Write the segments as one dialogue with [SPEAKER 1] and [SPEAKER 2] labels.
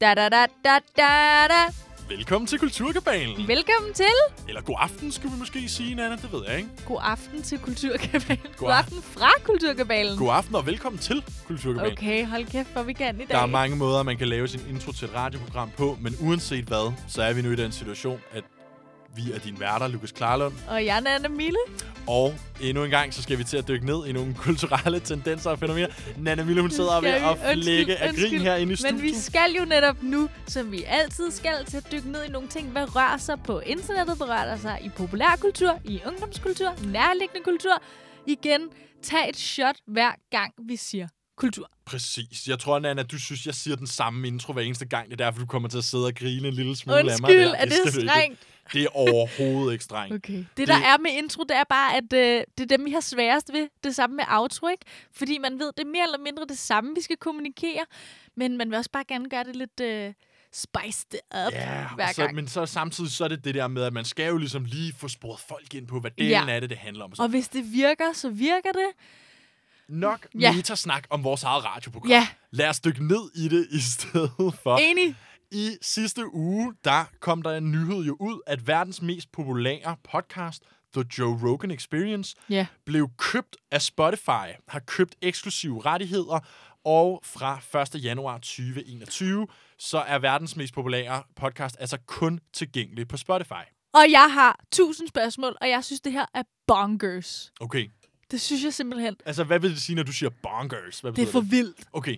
[SPEAKER 1] Da da da da da da.
[SPEAKER 2] Velkommen til Kulturkabalen.
[SPEAKER 1] Velkommen til.
[SPEAKER 2] Eller god aften, skulle vi måske sige, Nana. Det ved jeg ikke.
[SPEAKER 1] God aften til Kulturkabalen. God,
[SPEAKER 2] God af-
[SPEAKER 1] aften fra Kulturkabalen.
[SPEAKER 2] God aften og velkommen til Kulturkabalen.
[SPEAKER 1] Okay, hold kæft, hvor vi kan i dag.
[SPEAKER 2] Der er mange måder, man kan lave sin intro til et radioprogram på, men uanset hvad, så er vi nu i den situation, at vi er din værter, Lukas Klarlund.
[SPEAKER 1] Og jeg er Anna Mille.
[SPEAKER 2] Og endnu en gang, så skal vi til at dykke ned i nogle kulturelle tendenser og fænomener. Nana Mille, hun sidder ved at
[SPEAKER 1] Undskyld,
[SPEAKER 2] flække af grin
[SPEAKER 1] undskyld.
[SPEAKER 2] herinde i studiet.
[SPEAKER 1] Men vi skal jo netop nu, som vi altid skal, til at dykke ned i nogle ting, hvad rører sig på internettet, hvad rører sig i populærkultur, i ungdomskultur, nærliggende kultur. Igen, tag et shot hver gang, vi siger kultur.
[SPEAKER 2] Præcis. Jeg tror, Nana, du synes, jeg siger den samme intro hver eneste gang. Det er derfor, du kommer til at sidde og grine en lille smule af mig.
[SPEAKER 1] Undskyld, er det
[SPEAKER 2] skal du ikke. Det er overhovedet ikke strengt.
[SPEAKER 1] Okay. Det,
[SPEAKER 2] Det-
[SPEAKER 1] der er med intro, det er bare, at øh, det er dem, vi har sværest ved. Det samme med outro, ikke? Fordi man ved, det er mere eller mindre det samme, vi skal kommunikere. Men man vil også bare gerne gøre det lidt øh, spiced up
[SPEAKER 2] Ja,
[SPEAKER 1] hver
[SPEAKER 2] og så,
[SPEAKER 1] gang.
[SPEAKER 2] men så samtidig så er det det der med, at man skal jo ligesom lige få sporet folk ind på, hvad delen
[SPEAKER 1] Ja.
[SPEAKER 2] af det, det handler om. Så
[SPEAKER 1] Og hvis det virker, så virker det.
[SPEAKER 2] nok
[SPEAKER 1] Ja.
[SPEAKER 2] metasnak om vores eget radioprogram.
[SPEAKER 1] Ja,
[SPEAKER 2] Lad os dykke ned i det i stedet for.
[SPEAKER 1] enig.
[SPEAKER 2] I sidste uge, der kom der en nyhed jo ud, at verdens mest populære podcast, The Joe Rogan Experience,
[SPEAKER 1] Ja.
[SPEAKER 2] blev købt af Spotify, har købt eksklusive rettigheder, og fra 1. januar 2021, så er verdens mest populære podcast altså kun tilgængelig på Spotify.
[SPEAKER 1] Og jeg har tusind spørgsmål, og jeg synes, det her er bonkers.
[SPEAKER 2] Okay,
[SPEAKER 1] Det synes jeg simpelthen.
[SPEAKER 2] altså hvad vil det sige, når du siger bonkers? Hvad
[SPEAKER 1] Det er for vildt.
[SPEAKER 2] Okay,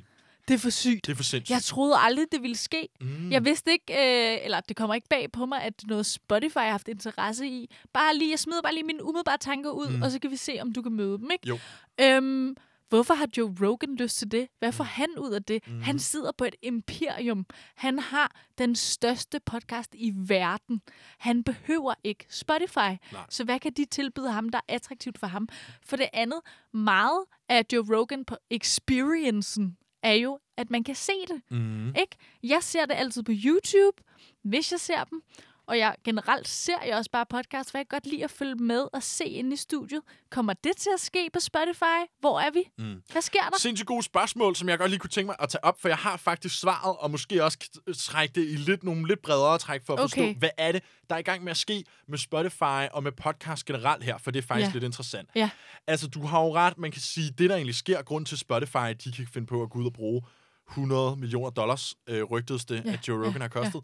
[SPEAKER 1] Det er for sygt.
[SPEAKER 2] det er for sindssygt.
[SPEAKER 1] Jeg troede aldrig, det ville ske.
[SPEAKER 2] Mm.
[SPEAKER 1] Jeg vidste ikke, øh, eller det kommer ikke bag på mig, at noget Spotify har haft interesse i. Bare lige, jeg smider bare lige mine umiddelbare tanker ud,
[SPEAKER 2] Mm.
[SPEAKER 1] mm. og så kan vi se, om du kan møde dem, ikke?
[SPEAKER 2] Jo.
[SPEAKER 1] Øhm, hvorfor har Joe Rogan lyst til det? Hvad får han ud af det?
[SPEAKER 2] Mm.
[SPEAKER 1] Han sidder på et imperium. Han har den største podcast i verden. Han behøver ikke Spotify.
[SPEAKER 2] Nej.
[SPEAKER 1] Så hvad kan de tilbyde ham, der er attraktivt for ham? For det andet, meget af Joe Rogan på experiencen er jo, at man kan se det.
[SPEAKER 2] Mm.
[SPEAKER 1] Ikke? Jeg ser det altid på YouTube, hvis jeg ser dem. Og jeg generelt ser jeg også bare podcast, for jeg kan godt lide at følge med og se ind i studiet. Kommer det til at ske på Spotify? Hvor er vi?
[SPEAKER 2] Mm.
[SPEAKER 1] Hvad sker der?
[SPEAKER 2] Sindssygt gode spørgsmål, som jeg godt lige kunne tænke mig at tage op, for jeg har faktisk svaret, og måske også trække det i lidt, nogle lidt bredere træk for at forstå,
[SPEAKER 1] Okay.
[SPEAKER 2] hvad er det, der er i gang med at ske med Spotify og med podcast generelt her, for det er faktisk
[SPEAKER 1] Ja.
[SPEAKER 2] lidt interessant.
[SPEAKER 1] Ja.
[SPEAKER 2] Altså, du har jo ret, man kan sige, det der egentlig sker, grund til Spotify, de kan finde på at gå ud og bruge 100 millioner dollars, øh, rygtedes det,
[SPEAKER 1] Ja,
[SPEAKER 2] at Joe Rogan
[SPEAKER 1] ja,
[SPEAKER 2] har kostet.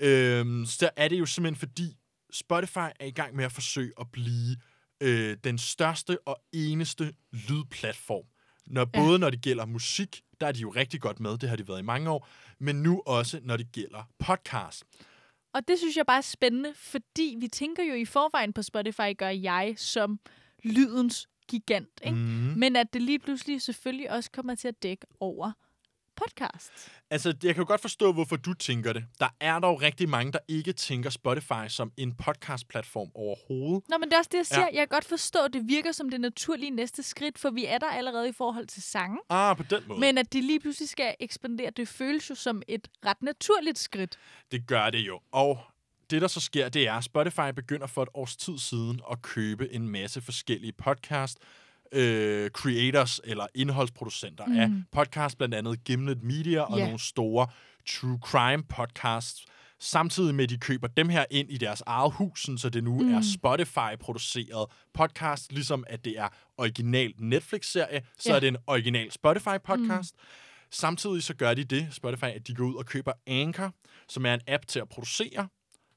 [SPEAKER 2] Øhm, så er det jo simpelthen fordi, Spotify er i gang med at forsøge at blive øh, den største og eneste lydplatform. Når,
[SPEAKER 1] Ja.
[SPEAKER 2] både når det gælder musik, der er de jo rigtig godt med, det har de været i mange år, men nu også når det gælder podcast.
[SPEAKER 1] Og det synes jeg bare er spændende, fordi vi tænker jo i forvejen på Spotify, gør jeg som lydens gigant. Ikke? Mm. Men at det lige pludselig selvfølgelig også kommer til at dække over podcast.
[SPEAKER 2] Altså, jeg kan jo godt forstå, hvorfor du tænker det. Der er dog rigtig mange, der ikke tænker Spotify som en podcast-platform overhovedet.
[SPEAKER 1] Nå, men det er også det, jeg siger.
[SPEAKER 2] Ja.
[SPEAKER 1] Jeg kan godt forstå, at det virker som det naturlige næste skridt, for vi er der allerede i forhold til sange.
[SPEAKER 2] Ah, på den måde.
[SPEAKER 1] Men at de lige pludselig skal ekspandere, det føles jo som et ret naturligt skridt.
[SPEAKER 2] Det gør det jo. Og det, der så sker, det er, at Spotify begynder for et års tid siden at købe en masse forskellige podcast øh, creators eller indholdsproducenter mm. af podcast, blandt andet Gimlet Media og
[SPEAKER 1] Ja.
[SPEAKER 2] nogle store true crime podcasts. Samtidig med, at de køber dem her ind i deres eget hus, så det nu mm. er Spotify-produceret podcast, ligesom at det er original Netflix-serie, så
[SPEAKER 1] Ja.
[SPEAKER 2] er det en original Spotify-podcast. Mm. Samtidig så gør de det, Spotify, at de går ud og køber Anchor, som er en app til at producere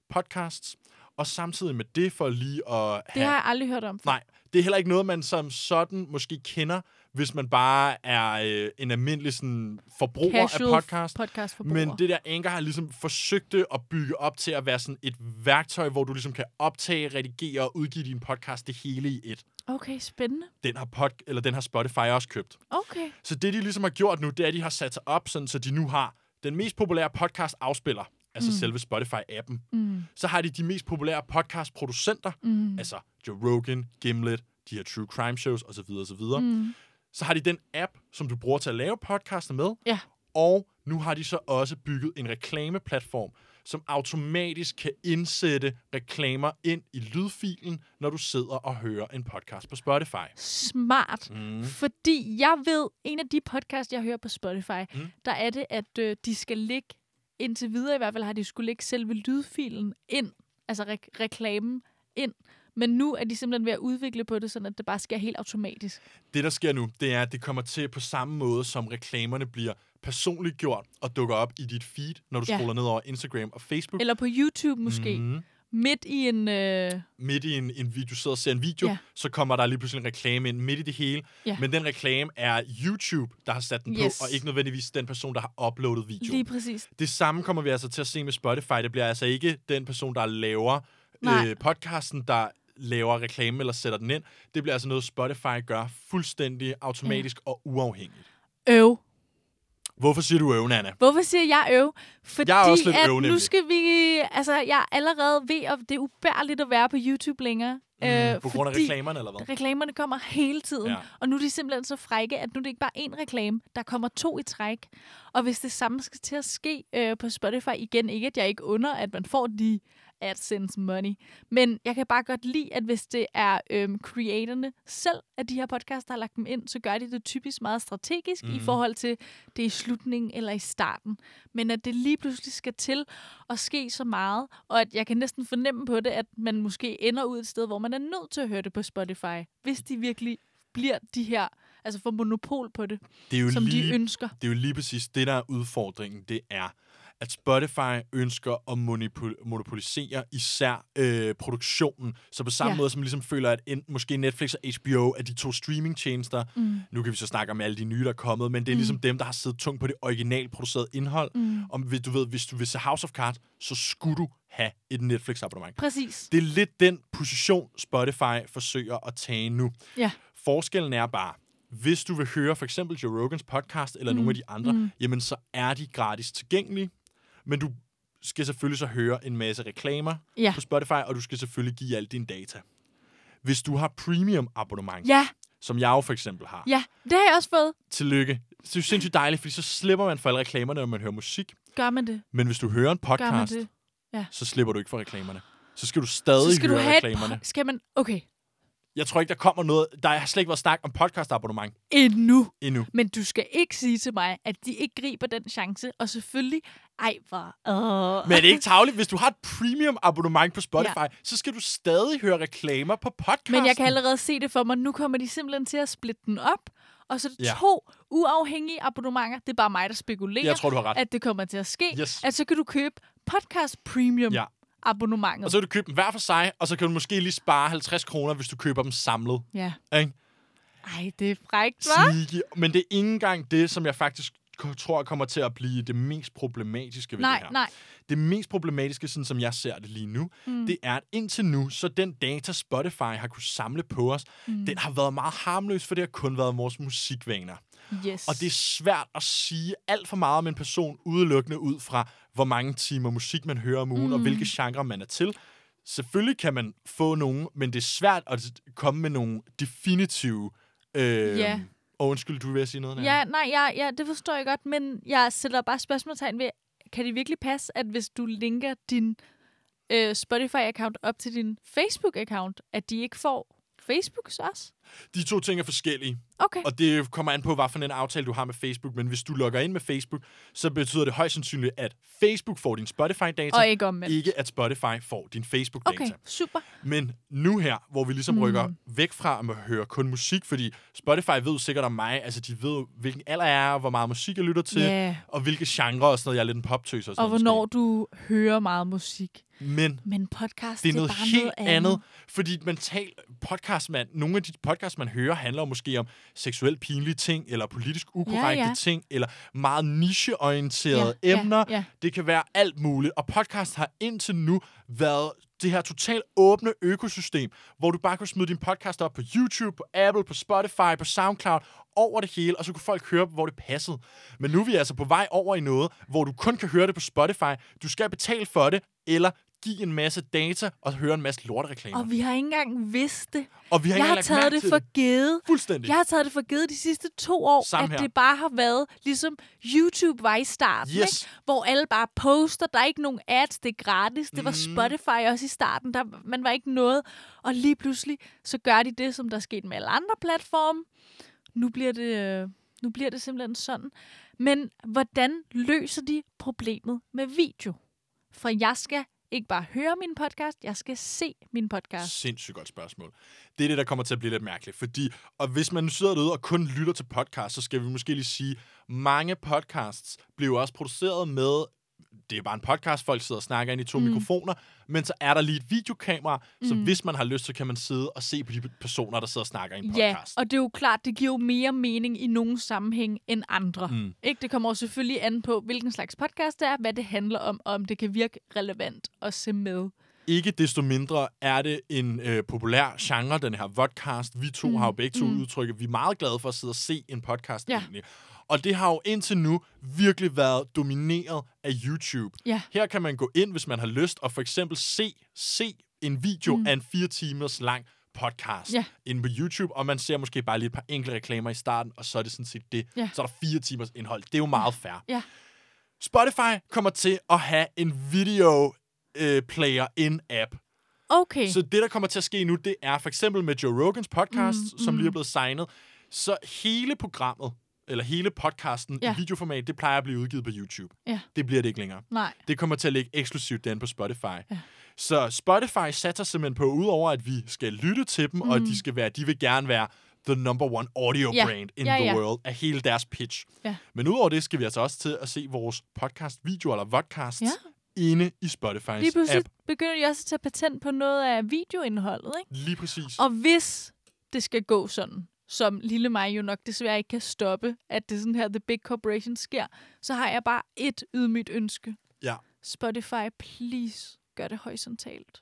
[SPEAKER 2] podcasts, og samtidig med det for lige at
[SPEAKER 1] Det
[SPEAKER 2] have...
[SPEAKER 1] har jeg aldrig hørt om. før.
[SPEAKER 2] Nej, det er heller ikke noget, man som sådan måske kender, hvis man bare er øh, en almindelig sådan, forbruger
[SPEAKER 1] Casual
[SPEAKER 2] af podcast.
[SPEAKER 1] podcast for
[SPEAKER 2] Men det der Anchor har ligesom forsøgt det at bygge op til at være sådan et værktøj, hvor du ligesom kan optage, redigere og udgive din podcast det hele i et.
[SPEAKER 1] Okay, spændende.
[SPEAKER 2] Den har, pod, eller den har Spotify også købt.
[SPEAKER 1] Okay.
[SPEAKER 2] Så det, de ligesom har gjort nu, det er, at de har sat sig op, sådan, så de nu har den mest populære podcast afspiller, altså mm. selve Spotify-appen.
[SPEAKER 1] Mm.
[SPEAKER 2] Så har de de mest populære podcast-producenter,
[SPEAKER 1] Mm.
[SPEAKER 2] altså Joe Rogan, Gimlet, de her true crime shows osv. osv. Mm. Så har de den app, som du bruger til at lave podcaster med,
[SPEAKER 1] Ja.
[SPEAKER 2] og nu har de så også bygget en reklameplatform, som automatisk kan indsætte reklamer ind i lydfilen, når du sidder og hører en podcast på Spotify.
[SPEAKER 1] Smart.
[SPEAKER 2] Mm.
[SPEAKER 1] Fordi jeg ved, en af de podcasts, jeg hører på Spotify,
[SPEAKER 2] mm.
[SPEAKER 1] der er det, at øh, de skal ligge indtil videre i hvert fald har de skulle lægge selve lydfilen ind, altså re- reklamen ind. Men nu er de simpelthen ved at udvikle på det, sådan at det bare sker helt automatisk.
[SPEAKER 2] Det, der sker nu, det er, at det kommer til på samme måde, som reklamerne bliver personligt gjort og dukker op i dit feed, når du
[SPEAKER 1] Ja.
[SPEAKER 2] scroller ned over Instagram og Facebook.
[SPEAKER 1] Eller på YouTube måske. Mm. Midt i en... Øh,
[SPEAKER 2] Midt i en, en video, du sidder og ser en video,
[SPEAKER 1] Ja.
[SPEAKER 2] så kommer der lige pludselig en reklame ind midt i det hele.
[SPEAKER 1] Ja.
[SPEAKER 2] Men den reklame er YouTube, der har sat den
[SPEAKER 1] Yes.
[SPEAKER 2] på, og ikke nødvendigvis den person, der har uploadet videoen.
[SPEAKER 1] lige præcis.
[SPEAKER 2] Det samme kommer vi altså til at se med Spotify. Det bliver altså ikke den person, der laver
[SPEAKER 1] Nej.
[SPEAKER 2] øh, podcasten, der laver reklame eller sætter den ind. Det bliver altså noget, Spotify gør fuldstændig automatisk ja. og uafhængigt.
[SPEAKER 1] Øv.
[SPEAKER 2] Hvorfor siger du øv, Nana?
[SPEAKER 1] Hvorfor siger jeg øv? Fordi
[SPEAKER 2] Jeg er også lidt
[SPEAKER 1] at
[SPEAKER 2] øv,
[SPEAKER 1] nu skal vi... Altså, jeg er allerede ved, at det er ubærligt at være på YouTube længere.
[SPEAKER 2] Mm, på grund af reklamerne, eller hvad?
[SPEAKER 1] Reklamerne kommer hele tiden.
[SPEAKER 2] Ja.
[SPEAKER 1] Og nu er de simpelthen så frække, at nu er det ikke bare én reklame, der kommer to i træk. Og hvis det samme skal til at ske øh, på Spotify igen, ikke at jeg ikke under, at man får de AdSense money. Men jeg kan bare godt lide, at hvis det er øhm, creatorne selv, at de her podcasts, der har lagt dem ind, så gør de det typisk meget strategisk mm. i
[SPEAKER 2] Mhm.
[SPEAKER 1] forhold til det i slutningen eller i starten. Men at det lige pludselig skal til at ske så meget, og at jeg kan næsten fornemme på det, at man måske ender ud et sted, hvor man er nødt til at høre det på Spotify, hvis de virkelig bliver de her, altså får monopol på det,
[SPEAKER 2] Det er jo
[SPEAKER 1] som
[SPEAKER 2] lige,
[SPEAKER 1] de ønsker.
[SPEAKER 2] det er jo lige præcis det, der er udfordringen. Det er, at Spotify ønsker at monopol- monopolisere især øh, produktionen. Så på samme
[SPEAKER 1] Ja.
[SPEAKER 2] måde som ligesom føler, at enten, måske Netflix og HBO er de to streamingtjenester.
[SPEAKER 1] Mm.
[SPEAKER 2] Nu kan vi så snakke om alle de nye, der er kommet, men det er
[SPEAKER 1] Mm.
[SPEAKER 2] ligesom dem, der har siddet tungt på det originalproducerede indhold.
[SPEAKER 1] Mm.
[SPEAKER 2] Om hvis du ved, hvis du vil se House of Cards, så skulle du have et Netflix-abonnement.
[SPEAKER 1] Præcis.
[SPEAKER 2] Det er lidt den position, Spotify forsøger at tage nu.
[SPEAKER 1] Ja.
[SPEAKER 2] Forskellen er bare, hvis du vil høre for eksempel Joe Rogans podcast eller mm. nogle af de andre,
[SPEAKER 1] mm.
[SPEAKER 2] jamen så er de gratis tilgængelige. Men du skal selvfølgelig så høre en masse reklamer
[SPEAKER 1] Ja.
[SPEAKER 2] på Spotify, og du skal selvfølgelig give alle dine data. Hvis du har premium abonnement,
[SPEAKER 1] Ja,
[SPEAKER 2] som jeg jo for eksempel har,
[SPEAKER 1] ja, det har jeg også fået.
[SPEAKER 2] tillykke. Det er jo sindssygt dejligt, fordi så slipper man for alle reklamerne, når man hører musik.
[SPEAKER 1] Gør man det?
[SPEAKER 2] Men hvis du hører en
[SPEAKER 1] Gør man
[SPEAKER 2] podcast,
[SPEAKER 1] det?
[SPEAKER 2] så slipper du ikke for reklamerne. Så skal du stadig
[SPEAKER 1] Så skal du
[SPEAKER 2] høre
[SPEAKER 1] have et
[SPEAKER 2] reklamerne.
[SPEAKER 1] po- Skal man... Okay.
[SPEAKER 2] Jeg tror ikke, der kommer noget... Der har slet ikke været snak om podcast-abonnement
[SPEAKER 1] Endnu.
[SPEAKER 2] endnu.
[SPEAKER 1] Men du skal ikke sige til mig, at de ikke griber den chance. Og selvfølgelig... Ej, hvor... Uh.
[SPEAKER 2] Men er det ikke tavligt? Hvis du har et premium-abonnement på Spotify, ja. så skal du stadig høre reklamer på podcasten.
[SPEAKER 1] Men jeg kan allerede se det for mig. Nu kommer de simpelthen til at splitte den op. Og så er
[SPEAKER 2] Ja.
[SPEAKER 1] to uafhængige abonnementer. Det er bare mig, der spekulerer,
[SPEAKER 2] Jeg tror, du har ret.
[SPEAKER 1] at det kommer til at ske.
[SPEAKER 2] Yes.
[SPEAKER 1] At så kan du købe podcast premium
[SPEAKER 2] Ja.
[SPEAKER 1] Abonnementet.
[SPEAKER 2] Og så kan du købe dem hver for sig, og så kan du måske lige spare 50 kroner, hvis du køber dem samlet.
[SPEAKER 1] Ja.
[SPEAKER 2] Ikke?
[SPEAKER 1] Ej, det er frækt, hva'?
[SPEAKER 2] Sneaky. Men det er ikke engang det, som jeg faktisk tror kommer til at blive det mest problematiske ved
[SPEAKER 1] Nej,
[SPEAKER 2] det her.
[SPEAKER 1] nej.
[SPEAKER 2] Det mest problematiske, sådan som jeg ser det lige nu, mm. det er, at indtil nu, så den data, Spotify har kunne samle på os, mm. den har været meget harmløs, for det har kun været vores musikvaner.
[SPEAKER 1] Yes.
[SPEAKER 2] Og det er svært at sige alt for meget om en person udelukkende ud fra, hvor mange timer musik man hører om ugen, mm. og hvilke genre man er til. Selvfølgelig kan man få nogen, men det er svært at komme med nogle definitive... Øh,
[SPEAKER 1] Ja.
[SPEAKER 2] Og undskyld, du vil sige noget?
[SPEAKER 1] Ja, nej, ja, ja, det forstår jeg godt, men jeg sætter bare spørgsmålstegn ved, kan det virkelig passe, at hvis du linker din øh, Spotify-account op til din Facebook-account, at de ikke får Facebooks også?
[SPEAKER 2] De to ting er forskellige,
[SPEAKER 1] Okay.
[SPEAKER 2] og det kommer an på, hvad for en aftale du har med Facebook. Men hvis du logger ind med Facebook, så betyder det højst sandsynligt, at Facebook får din Spotify-data,
[SPEAKER 1] Og ikke omvendt.
[SPEAKER 2] ikke at Spotify får din Facebook-data.
[SPEAKER 1] Okay, super.
[SPEAKER 2] Men nu her, hvor vi ligesom
[SPEAKER 1] Mm.
[SPEAKER 2] rykker væk fra at høre kun musik, fordi Spotify ved sikkert om mig, altså de ved hvilken alder jeg er, hvor meget musik jeg lytter til,
[SPEAKER 1] Ja.
[SPEAKER 2] og hvilke genre og sådan noget. Jeg er lidt en poptøs og sådan
[SPEAKER 1] Og
[SPEAKER 2] noget,
[SPEAKER 1] hvornår du hører meget musik.
[SPEAKER 2] måske. Men
[SPEAKER 1] Men podcast,
[SPEAKER 2] det er noget
[SPEAKER 1] bare
[SPEAKER 2] helt
[SPEAKER 1] noget
[SPEAKER 2] andet. andet, fordi man taler podcast, man, nogle af de podcasts, man hører, handler måske om seksuelt pinlige ting, eller politisk ukorrekte
[SPEAKER 1] ja.
[SPEAKER 2] ting, eller meget nicheorienterede
[SPEAKER 1] Ja, ja,
[SPEAKER 2] emner.
[SPEAKER 1] ja.
[SPEAKER 2] Det kan være alt muligt. Og podcast har indtil nu været det her totalt åbne økosystem, hvor du bare kunne smide din podcast op på YouTube, på Apple, på Spotify, på SoundCloud, over det hele, og så kunne folk høre, hvor det passede. Men nu er vi altså på vej over i noget, hvor du kun kan høre det på Spotify. Du skal betale for det, eller give en masse data og høre en masse lortereklamer.
[SPEAKER 1] Og vi har ikke engang vidst det.
[SPEAKER 2] Og vi har
[SPEAKER 1] jeg har taget det for givet.
[SPEAKER 2] Fuldstændig.
[SPEAKER 1] Jeg har taget det for givet de sidste to år,
[SPEAKER 2] Samme
[SPEAKER 1] at
[SPEAKER 2] her.
[SPEAKER 1] det bare har været ligesom YouTube var i starten,
[SPEAKER 2] Yes.
[SPEAKER 1] ikke? hvor alle bare poster, der er ikke nogen ads, det er gratis. Det var
[SPEAKER 2] Mhm.
[SPEAKER 1] Spotify også i starten, der man var ikke noget. Og lige pludselig, så gør de det, som der er sket med alle andre platforme. Nu bliver det, øh, nu bliver det simpelthen sådan. Men hvordan løser de problemet med video? For jeg skal ikke bare høre min podcast, jeg skal se min podcast.
[SPEAKER 2] Sindssygt godt spørgsmål. Det er det, der kommer til at blive lidt mærkeligt. Fordi, og hvis man sidder derude og kun lytter til podcast, så skal vi måske lige sige, mange podcasts bliver også produceret med det er bare en podcast, folk sidder og snakker ind i to mm. mikrofoner, men så er der lige et videokamera, mm. så hvis man har lyst, så kan man sidde og se på de personer, der sidder og snakker i en podcast.
[SPEAKER 1] Ja, og det er jo klart, det giver jo mere mening i nogle sammenhæng end andre. Mm. Ikke? Det kommer jo selvfølgelig an på, hvilken slags podcast det er, hvad det handler om, og om det kan virke relevant at se med.
[SPEAKER 2] Ikke desto mindre er det en øh, populær genre, den her podcast. Vi to mm. har jo begge to mm. udtrykket, vi er meget glade for at sidde og se en podcast ja. egentlig. Og det har jo indtil nu virkelig været domineret af YouTube.
[SPEAKER 1] Ja.
[SPEAKER 2] Her kan man gå ind, hvis man har lyst, og for eksempel se, se en video mm. af en fire timers lang podcast
[SPEAKER 1] ja.
[SPEAKER 2] inde på YouTube, og man ser måske bare lige et par enkelte reklamer i starten, og så er det sådan set det.
[SPEAKER 1] Ja.
[SPEAKER 2] Så er der fire timers indhold. Det er jo meget fair.
[SPEAKER 1] Ja.
[SPEAKER 2] Spotify kommer til at have en video øh, player in app.
[SPEAKER 1] Okay.
[SPEAKER 2] Så det, der kommer til at ske nu, det er for eksempel med Joe Rogans podcast, mm, som mm. lige er blevet signet, så hele programmet eller hele podcasten ja. i videoformat, det plejer at blive udgivet på YouTube.
[SPEAKER 1] Ja.
[SPEAKER 2] Det bliver det ikke længere.
[SPEAKER 1] Nej.
[SPEAKER 2] Det kommer til at ligge eksklusivt den på Spotify.
[SPEAKER 1] Ja.
[SPEAKER 2] Så Spotify satser simpelthen på, udover at vi skal lytte til dem, mm. og de skal være, de vil gerne være the number one audio ja. brand in
[SPEAKER 1] ja,
[SPEAKER 2] the
[SPEAKER 1] ja.
[SPEAKER 2] world af hele deres pitch.
[SPEAKER 1] Ja.
[SPEAKER 2] Men udover det skal vi altså også til at se vores podcast-video eller vodcasts
[SPEAKER 1] ja.
[SPEAKER 2] inde i Spotify's
[SPEAKER 1] Lige pludselig
[SPEAKER 2] app.
[SPEAKER 1] begynder de også at tage patent på noget af videoindholdet, ikke?
[SPEAKER 2] Lige præcis.
[SPEAKER 1] Og hvis det skal gå sådan, som lille mig jo nok desværre ikke kan stoppe, at det sådan her, The Big Corporation sker, så har jeg bare et ydmygt ønske.
[SPEAKER 2] Ja.
[SPEAKER 1] Spotify, please, gør det horisontalt.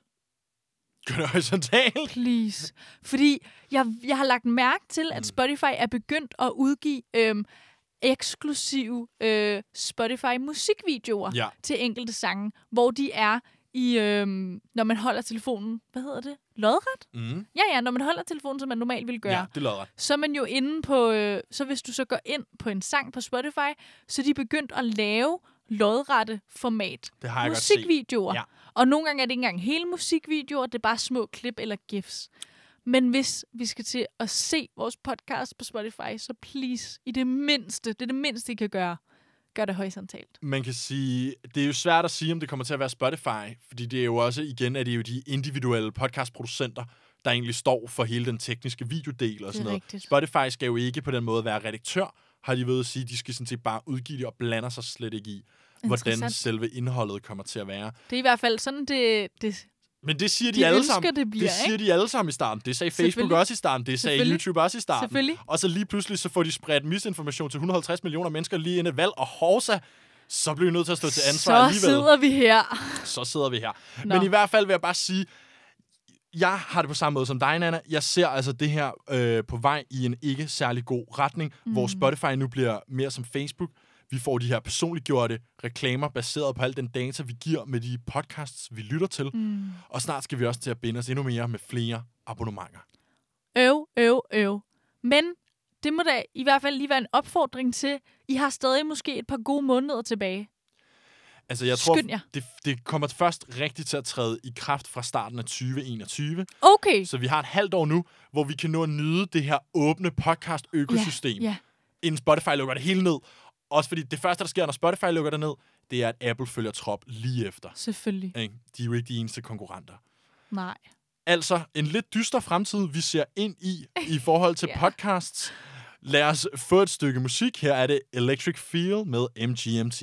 [SPEAKER 2] Gør det horisontalt?
[SPEAKER 1] Please. Fordi jeg, jeg har lagt mærke til, at Spotify er begyndt at udgive øhm, eksklusive øh, Spotify-musikvideoer
[SPEAKER 2] Ja.
[SPEAKER 1] til enkelte sange, hvor de er i, øhm, når man holder telefonen, hvad hedder det? Lodret?
[SPEAKER 2] Mm.
[SPEAKER 1] Ja, ja, når man holder telefonen, som man normalt ville gøre.
[SPEAKER 2] Ja, det lader ret.
[SPEAKER 1] Så er man jo inde på, øh, så hvis du så går ind på en sang på Spotify, så er de begyndt at lave lodrette format.
[SPEAKER 2] Det har jeg.
[SPEAKER 1] Musikvideoer.
[SPEAKER 2] Ja.
[SPEAKER 1] Og nogle gange er det ikke engang hele musikvideoer, det er bare små klip eller gifs. Men hvis vi skal til at se vores podcast på Spotify, så please, i det mindste, det er det mindste, I kan gøre, gør det horisontalt.
[SPEAKER 2] Man kan sige, det er jo svært at sige, om det kommer til at være Spotify, fordi det er jo også, igen, at det er jo de individuelle podcastproducenter, der egentlig står for hele den tekniske videodel og sådan noget.
[SPEAKER 1] rigtigt.
[SPEAKER 2] Spotify skal jo ikke på den måde være redaktør, har de ved at sige. De skal sådan set bare udgive det og blander sig slet ikke i, hvordan selve indholdet kommer til at være.
[SPEAKER 1] Det er i hvert fald sådan, det, det
[SPEAKER 2] Men det siger de,
[SPEAKER 1] De
[SPEAKER 2] alle sammen.
[SPEAKER 1] det bliver,
[SPEAKER 2] siger de alle sammen i starten. Det sagde Facebook også i starten. Det sagde. YouTube også i starten.
[SPEAKER 1] Selvfølgelig.
[SPEAKER 2] Og så lige pludselig så får de spredt misinformation til 150 millioner mennesker lige inden valg, og hovsa, så bliver vi nødt til at stå til ansvar
[SPEAKER 1] så
[SPEAKER 2] alligevel.
[SPEAKER 1] sidder vi her.
[SPEAKER 2] Så sidder vi her.
[SPEAKER 1] Nå.
[SPEAKER 2] Men i hvert fald vil jeg bare sige, jeg har det på samme måde som dig, Nana. Jeg ser altså det her øh, på vej i en ikke særlig god retning, mm. hvor Spotify nu bliver mere som Facebook. Vi får de her personliggjorte reklamer, baseret på al den data, vi giver med de podcasts, vi lytter til.
[SPEAKER 1] Mm.
[SPEAKER 2] Og snart skal vi også til at binde os endnu mere med flere abonnementer.
[SPEAKER 1] Øv, øv, øv. Men det må da i hvert fald lige være en opfordring til, I har stadig måske et par gode måneder tilbage.
[SPEAKER 2] Altså, jeg tror, det, det kommer først rigtigt til at træde i kraft fra starten af 2021.
[SPEAKER 1] Okay.
[SPEAKER 2] Så vi har et halvt år nu, hvor vi kan nå at nyde det her åbne podcast-økosystem.
[SPEAKER 1] Ja, ja.
[SPEAKER 2] inden Spotify lukker det hele ned. Også fordi det første, der sker, når Spotify lukker det ned, det er, at Apple følger trop lige efter.
[SPEAKER 1] selvfølgelig.
[SPEAKER 2] Ikke? De er jo ikke de eneste konkurrenter.
[SPEAKER 1] Nej.
[SPEAKER 2] Altså, en lidt dyster fremtid, vi ser ind i, i forhold til
[SPEAKER 1] Ja.
[SPEAKER 2] podcasts. Lad os få et stykke musik. Her er det Electric Feel med MGMT.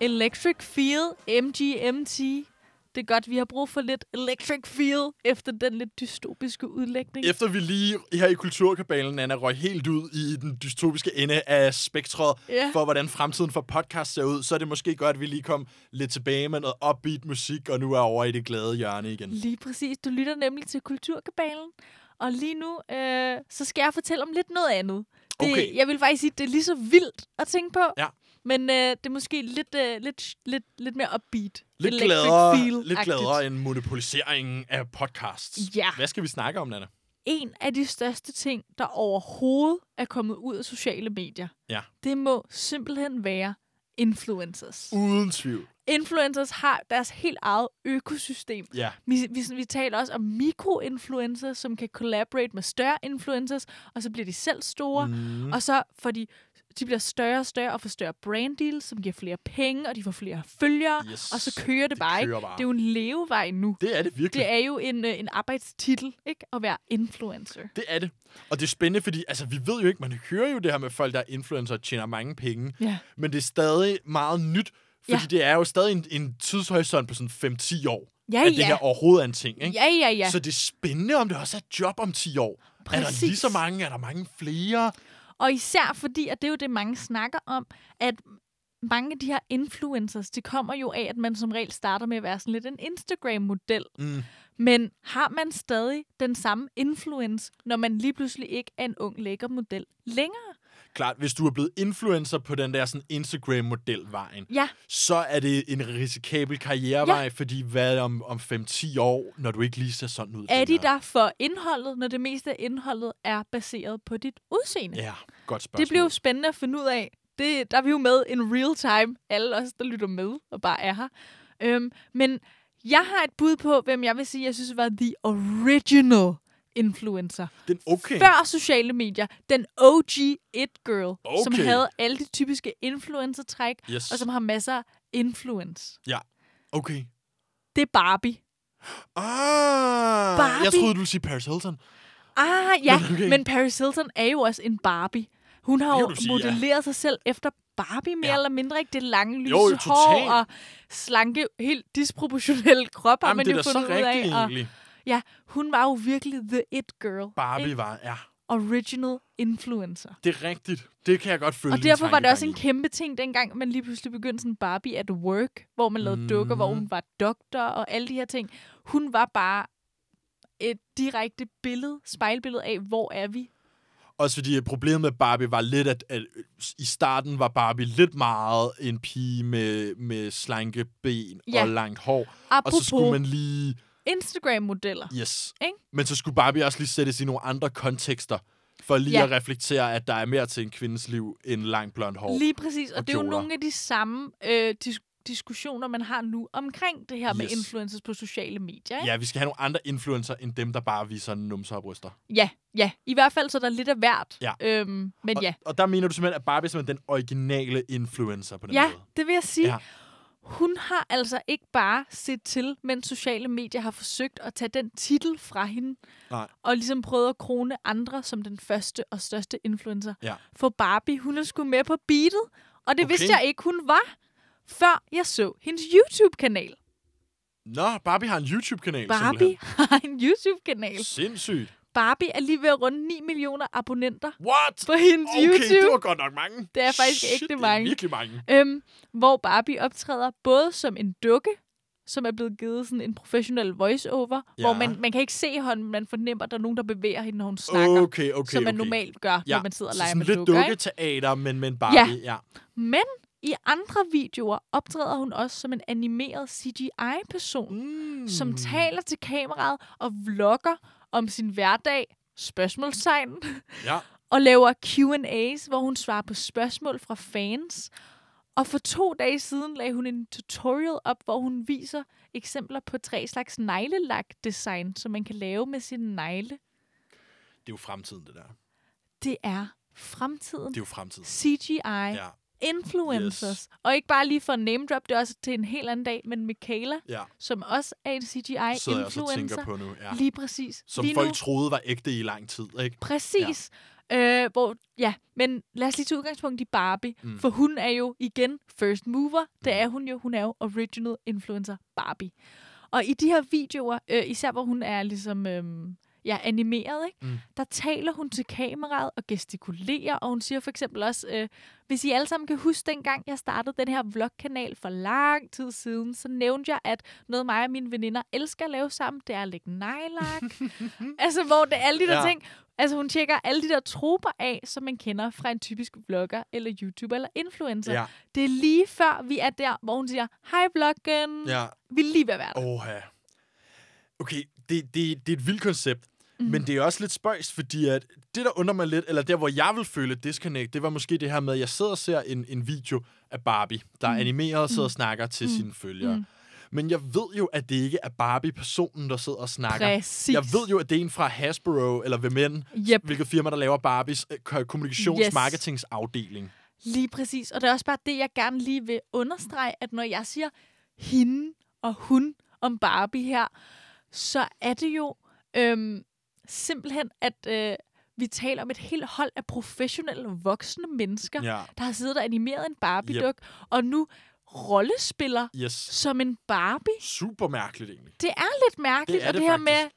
[SPEAKER 3] Electric Feel,
[SPEAKER 1] MGMT. Det er godt, vi har brug for lidt Electric Feel efter den lidt dystopiske udlægning.
[SPEAKER 2] Efter vi lige her i Kulturkabalen, Anna, røg helt ud i den dystopiske ende af spektret
[SPEAKER 1] Ja.
[SPEAKER 2] for, hvordan fremtiden for podcast ser ud, så er det måske godt, at vi lige kom lidt tilbage med noget upbeat musik, og nu er over i det glade hjørne igen.
[SPEAKER 1] Lige præcis. Du lytter nemlig til Kulturkabalen. Og lige nu, øh, så skal jeg fortælle om lidt noget andet. Det,
[SPEAKER 2] Okay.
[SPEAKER 1] Jeg vil faktisk sige, det er lige så vildt at tænke på.
[SPEAKER 2] Ja.
[SPEAKER 1] Men øh, det er måske lidt, øh, lidt, lidt, lidt mere upbeat.
[SPEAKER 2] Lidt
[SPEAKER 1] Electric
[SPEAKER 2] gladere, lidt gladere end monopoliseringen af podcasts.
[SPEAKER 1] Ja.
[SPEAKER 2] Hvad skal vi snakke om, Anna?
[SPEAKER 1] En af de største ting, der overhovedet er kommet ud af sociale medier,
[SPEAKER 2] Ja.
[SPEAKER 1] det må simpelthen være influencers.
[SPEAKER 2] Uden tvivl.
[SPEAKER 1] Influencers har deres helt eget økosystem.
[SPEAKER 2] Ja.
[SPEAKER 1] Vi, vi, vi taler også om mikroinfluencers, som kan collaborate med større influencers, og så bliver de selv store.
[SPEAKER 2] Mm.
[SPEAKER 1] Og så får de, de bliver større og større og får større brand deals, som giver flere penge, og de får flere følgere,
[SPEAKER 2] Yes.
[SPEAKER 1] og så kører det,
[SPEAKER 2] Det
[SPEAKER 1] bare.
[SPEAKER 2] kører
[SPEAKER 1] ikke?
[SPEAKER 2] bare.
[SPEAKER 1] Det er jo en levevej nu.
[SPEAKER 2] Det er det virkelig.
[SPEAKER 1] Det er jo en, øh, en arbejdstitel, ikke? At være influencer.
[SPEAKER 2] Det er det. Og det er spændende, fordi altså, vi ved jo ikke, man hører jo det her med folk, der er influencer og tjener mange penge.
[SPEAKER 1] Ja.
[SPEAKER 2] Men det er stadig meget nyt, fordi
[SPEAKER 1] Ja.
[SPEAKER 2] det er jo stadig en, en tidshorisont på sådan 5-10 år,
[SPEAKER 1] Ja,
[SPEAKER 2] at det
[SPEAKER 1] ja.
[SPEAKER 2] her overhovedet er en ting. Ikke?
[SPEAKER 1] Ja, ja, ja.
[SPEAKER 2] Så det er spændende, om det også er et job om 10 år. Er der
[SPEAKER 1] Præcis.
[SPEAKER 2] lige så mange? Er der mange flere?
[SPEAKER 1] Og især fordi, at det er jo det, mange snakker om, at mange af de her influencers, det kommer jo af, at man som regel starter med at være sådan lidt en Instagram-model.
[SPEAKER 2] Mm.
[SPEAKER 1] Men har man stadig den samme influence, når man lige pludselig ikke er en ung, lækker model længere?
[SPEAKER 2] Klart, hvis du er blevet influencer på den der sådan Instagram-modelvejen,
[SPEAKER 1] Ja,
[SPEAKER 2] så er det en risikabel karrierevej, ja. fordi hvad om, om 5-10 år, når du ikke lige ser sådan ud?
[SPEAKER 1] er de der for indholdet, når det meste af indholdet er baseret på dit udseende?
[SPEAKER 2] Ja, godt spørgsmål.
[SPEAKER 1] det bliver jo spændende at finde ud af. Det, der er vi jo med in real time, alle os, der lytter med og bare er her. Øhm, men jeg har et bud på, hvem jeg vil sige, jeg synes var the original influencer.
[SPEAKER 2] Den okay.
[SPEAKER 1] Før sociale medier. Den OG it-girl,
[SPEAKER 2] Okay.
[SPEAKER 1] som havde alle de typiske influencer-træk,
[SPEAKER 2] Yes.
[SPEAKER 1] og som har masser af influence.
[SPEAKER 2] Ja, okay.
[SPEAKER 1] Det er Barbie.
[SPEAKER 2] Ah,
[SPEAKER 1] Barbie.
[SPEAKER 2] jeg troede, du ville sige Paris Hilton.
[SPEAKER 1] Ah, ja,
[SPEAKER 2] Men okay.
[SPEAKER 1] men Paris Hilton er jo også en Barbie. Hun har jo
[SPEAKER 2] sige,
[SPEAKER 1] modelleret sig selv efter Barbie mere
[SPEAKER 2] Ja.
[SPEAKER 1] eller mindre, ikke? Det lange, lyse
[SPEAKER 2] Jo, jo,
[SPEAKER 1] hår og slanke, helt disproportionelle krop, har
[SPEAKER 2] Jamen,
[SPEAKER 1] man
[SPEAKER 2] det er
[SPEAKER 1] fundet ud af.
[SPEAKER 2] rigtigt,
[SPEAKER 1] Og,
[SPEAKER 2] egentlig.
[SPEAKER 1] Ja, hun var jo virkelig the it girl.
[SPEAKER 2] Barbie
[SPEAKER 1] ikke?
[SPEAKER 2] var, ja.
[SPEAKER 1] Original influencer.
[SPEAKER 2] Det er rigtigt. Det kan jeg godt følge
[SPEAKER 1] Og derfor var det også en kæmpe ting, dengang man lige pludselig begyndte sådan Barbie at work, hvor man lavede mm. dukker, hvor hun var doktor og alle de her ting. Hun var bare et direkte billede, spejlbillede af, hvor er vi?
[SPEAKER 2] Også fordi problemet med Barbie var lidt, at, at i starten var Barbie lidt meget en pige med, med slanke ben
[SPEAKER 1] Ja.
[SPEAKER 2] og langt hår.
[SPEAKER 1] Apropos,
[SPEAKER 2] Og så skulle man lige
[SPEAKER 1] Instagram-modeller.
[SPEAKER 2] Yes.
[SPEAKER 1] Ikke?
[SPEAKER 2] Men så skulle Barbie også lige sættes i nogle andre kontekster, for lige
[SPEAKER 1] Ja.
[SPEAKER 2] at reflektere, at der er mere til en kvindes liv end langt blond hår.
[SPEAKER 1] Lige præcis, og,
[SPEAKER 2] og
[SPEAKER 1] det er jo nogle af de samme øh, dis- diskussioner, man har nu omkring det her med
[SPEAKER 2] Yes.
[SPEAKER 1] influencers på sociale medier. Ikke?
[SPEAKER 2] Ja, vi skal have nogle andre influencer, end dem, der bare viser numser og bryster.
[SPEAKER 1] Ja, ja. I hvert fald så er der lidt af hvert.
[SPEAKER 2] Ja.
[SPEAKER 1] Øhm, men
[SPEAKER 2] og,
[SPEAKER 1] ja.
[SPEAKER 2] og der mener du simpelthen, at Barbie er simpelthen den originale influencer på den
[SPEAKER 1] Ja,
[SPEAKER 2] måde.
[SPEAKER 1] det vil jeg sige.
[SPEAKER 2] Ja.
[SPEAKER 1] Hun har altså ikke bare set til, mens sociale medier har forsøgt at tage den titel fra hende,
[SPEAKER 2] Nej.
[SPEAKER 1] og ligesom prøvet at krone andre som den første og største influencer.
[SPEAKER 2] Ja.
[SPEAKER 1] For Barbie, hun er sgu med på beatet, og det
[SPEAKER 2] Okay.
[SPEAKER 1] vidste jeg ikke, hun var, før jeg så hendes YouTube-kanal.
[SPEAKER 2] Nå, Barbie har en YouTube-kanal
[SPEAKER 1] Barbie
[SPEAKER 2] simpelthen.
[SPEAKER 1] har en YouTube-kanal.
[SPEAKER 2] Sindssygt.
[SPEAKER 1] Barbie er lige ved at runde 9 millioner abonnenter
[SPEAKER 2] What?
[SPEAKER 1] på hendes
[SPEAKER 2] Okay,
[SPEAKER 1] YouTube.
[SPEAKER 2] det var godt nok mange.
[SPEAKER 1] Det er faktisk
[SPEAKER 2] Shit,
[SPEAKER 1] ægte
[SPEAKER 2] det er
[SPEAKER 1] mange.
[SPEAKER 2] virkelig mange.
[SPEAKER 1] Øhm, hvor Barbie optræder både som en dukke, som er blevet givet sådan en professionel voice-over,
[SPEAKER 2] Ja.
[SPEAKER 1] hvor man, man kan ikke se hånden, man fornemmer, at der er nogen, der bevæger hende, når hun snakker,
[SPEAKER 2] Okay, okay,
[SPEAKER 1] som man
[SPEAKER 2] okay.
[SPEAKER 1] normalt gør,
[SPEAKER 2] ja.
[SPEAKER 1] når man sidder og
[SPEAKER 2] så
[SPEAKER 1] leger
[SPEAKER 2] sådan
[SPEAKER 1] med
[SPEAKER 2] lidt
[SPEAKER 1] dukker. ikke?
[SPEAKER 2] dukketeater, men, men Barbie, ja. ja.
[SPEAKER 1] Men i andre videoer optræder hun også som en animeret CGI-person,
[SPEAKER 2] Mm.
[SPEAKER 1] som taler til kameraet og vlogger om sin hverdag, spørgsmålstegn,
[SPEAKER 2] Ja.
[SPEAKER 1] og laver Q&A's, hvor hun svarer på spørgsmål fra fans. Og for to dage siden lagde hun en tutorial op, hvor hun viser eksempler på tre slags neglelak-design, som man kan lave med sine negle.
[SPEAKER 2] Det er jo fremtiden, det der.
[SPEAKER 1] Det er fremtiden.
[SPEAKER 2] Det er jo fremtiden.
[SPEAKER 1] CGI,
[SPEAKER 2] Ja,
[SPEAKER 1] influencers.
[SPEAKER 2] Yes.
[SPEAKER 1] Og ikke bare lige for en name drop, det er også til en helt anden dag, men Michaela,
[SPEAKER 2] ja.
[SPEAKER 1] som også er en
[SPEAKER 2] Sidder jeg også og tænker
[SPEAKER 1] CGI-influencer.
[SPEAKER 2] på nu. Ja.
[SPEAKER 1] Lige præcis.
[SPEAKER 2] Som
[SPEAKER 1] lige
[SPEAKER 2] folk
[SPEAKER 1] nu.
[SPEAKER 2] troede var ægte i lang tid, ikke?
[SPEAKER 1] Præcis. Ja. Øh, hvor, ja, men lad os lige tage udgangspunkt i Barbie.
[SPEAKER 2] Mm.
[SPEAKER 1] Mm. For hun er jo igen first mover. Det er hun jo. Hun er jo original influencer Barbie. Og i de her videoer, øh, især hvor hun er ligesom øhm, ja, animeret, ikke?
[SPEAKER 2] Mm.
[SPEAKER 1] der taler hun til kameraet og gestikulerer. Og hun siger for eksempel også, øh, hvis I alle sammen kan huske dengang, jeg startede den her vlogkanal for lang tid siden, så nævnte jeg, at noget mig og mine veninder elsker at lave sammen, det er at lægge nejlak. altså, hvor det er alle de der
[SPEAKER 2] Ja.
[SPEAKER 1] ting. Altså, hun tjekker alle de der troper af, som man kender fra en typisk vlogger, eller YouTuber, eller influencer.
[SPEAKER 2] Ja.
[SPEAKER 1] Det er lige før, vi er der, hvor hun siger, hej vloggen,
[SPEAKER 2] Ja.
[SPEAKER 1] vi er lige ved at være der.
[SPEAKER 2] Oha. Okay, det, det, det er et vildt koncept.
[SPEAKER 1] Mhm.
[SPEAKER 2] Mm. Men det er også lidt spøjst, fordi at det, der undrer mig lidt, eller der, hvor jeg vil føle disconnect, det var måske det her med, at jeg sidder og ser en, en video af Barbie, der er animeret og sidder og snakker til
[SPEAKER 1] Mm.
[SPEAKER 2] sine følgere.
[SPEAKER 1] Mm.
[SPEAKER 2] Men jeg ved jo, at det ikke er Barbie-personen, der sidder og snakker.
[SPEAKER 1] Præcis.
[SPEAKER 2] Jeg ved jo, at det er en fra Hasbro, eller Vemen,
[SPEAKER 1] Yep.
[SPEAKER 2] hvilket firma, der laver Barbies øh, ko- kommunikations-
[SPEAKER 1] Yes. Lige præcis. Og det er også bare det, jeg gerne lige vil understrege, at når jeg siger hende og hun om Barbie her, så er det jo øhm, simpelthen, at øh, vi taler om et helt hold af professionelle voksne mennesker,
[SPEAKER 2] Ja.
[SPEAKER 1] der har siddet og animeret en Barbie-duk, og nu rollespiller
[SPEAKER 2] Yes.
[SPEAKER 1] som en Barbie.
[SPEAKER 2] Super mærkeligt egentlig.
[SPEAKER 1] Det er lidt mærkeligt,
[SPEAKER 2] Det er
[SPEAKER 1] og
[SPEAKER 2] det
[SPEAKER 1] det her
[SPEAKER 2] faktisk.
[SPEAKER 1] med,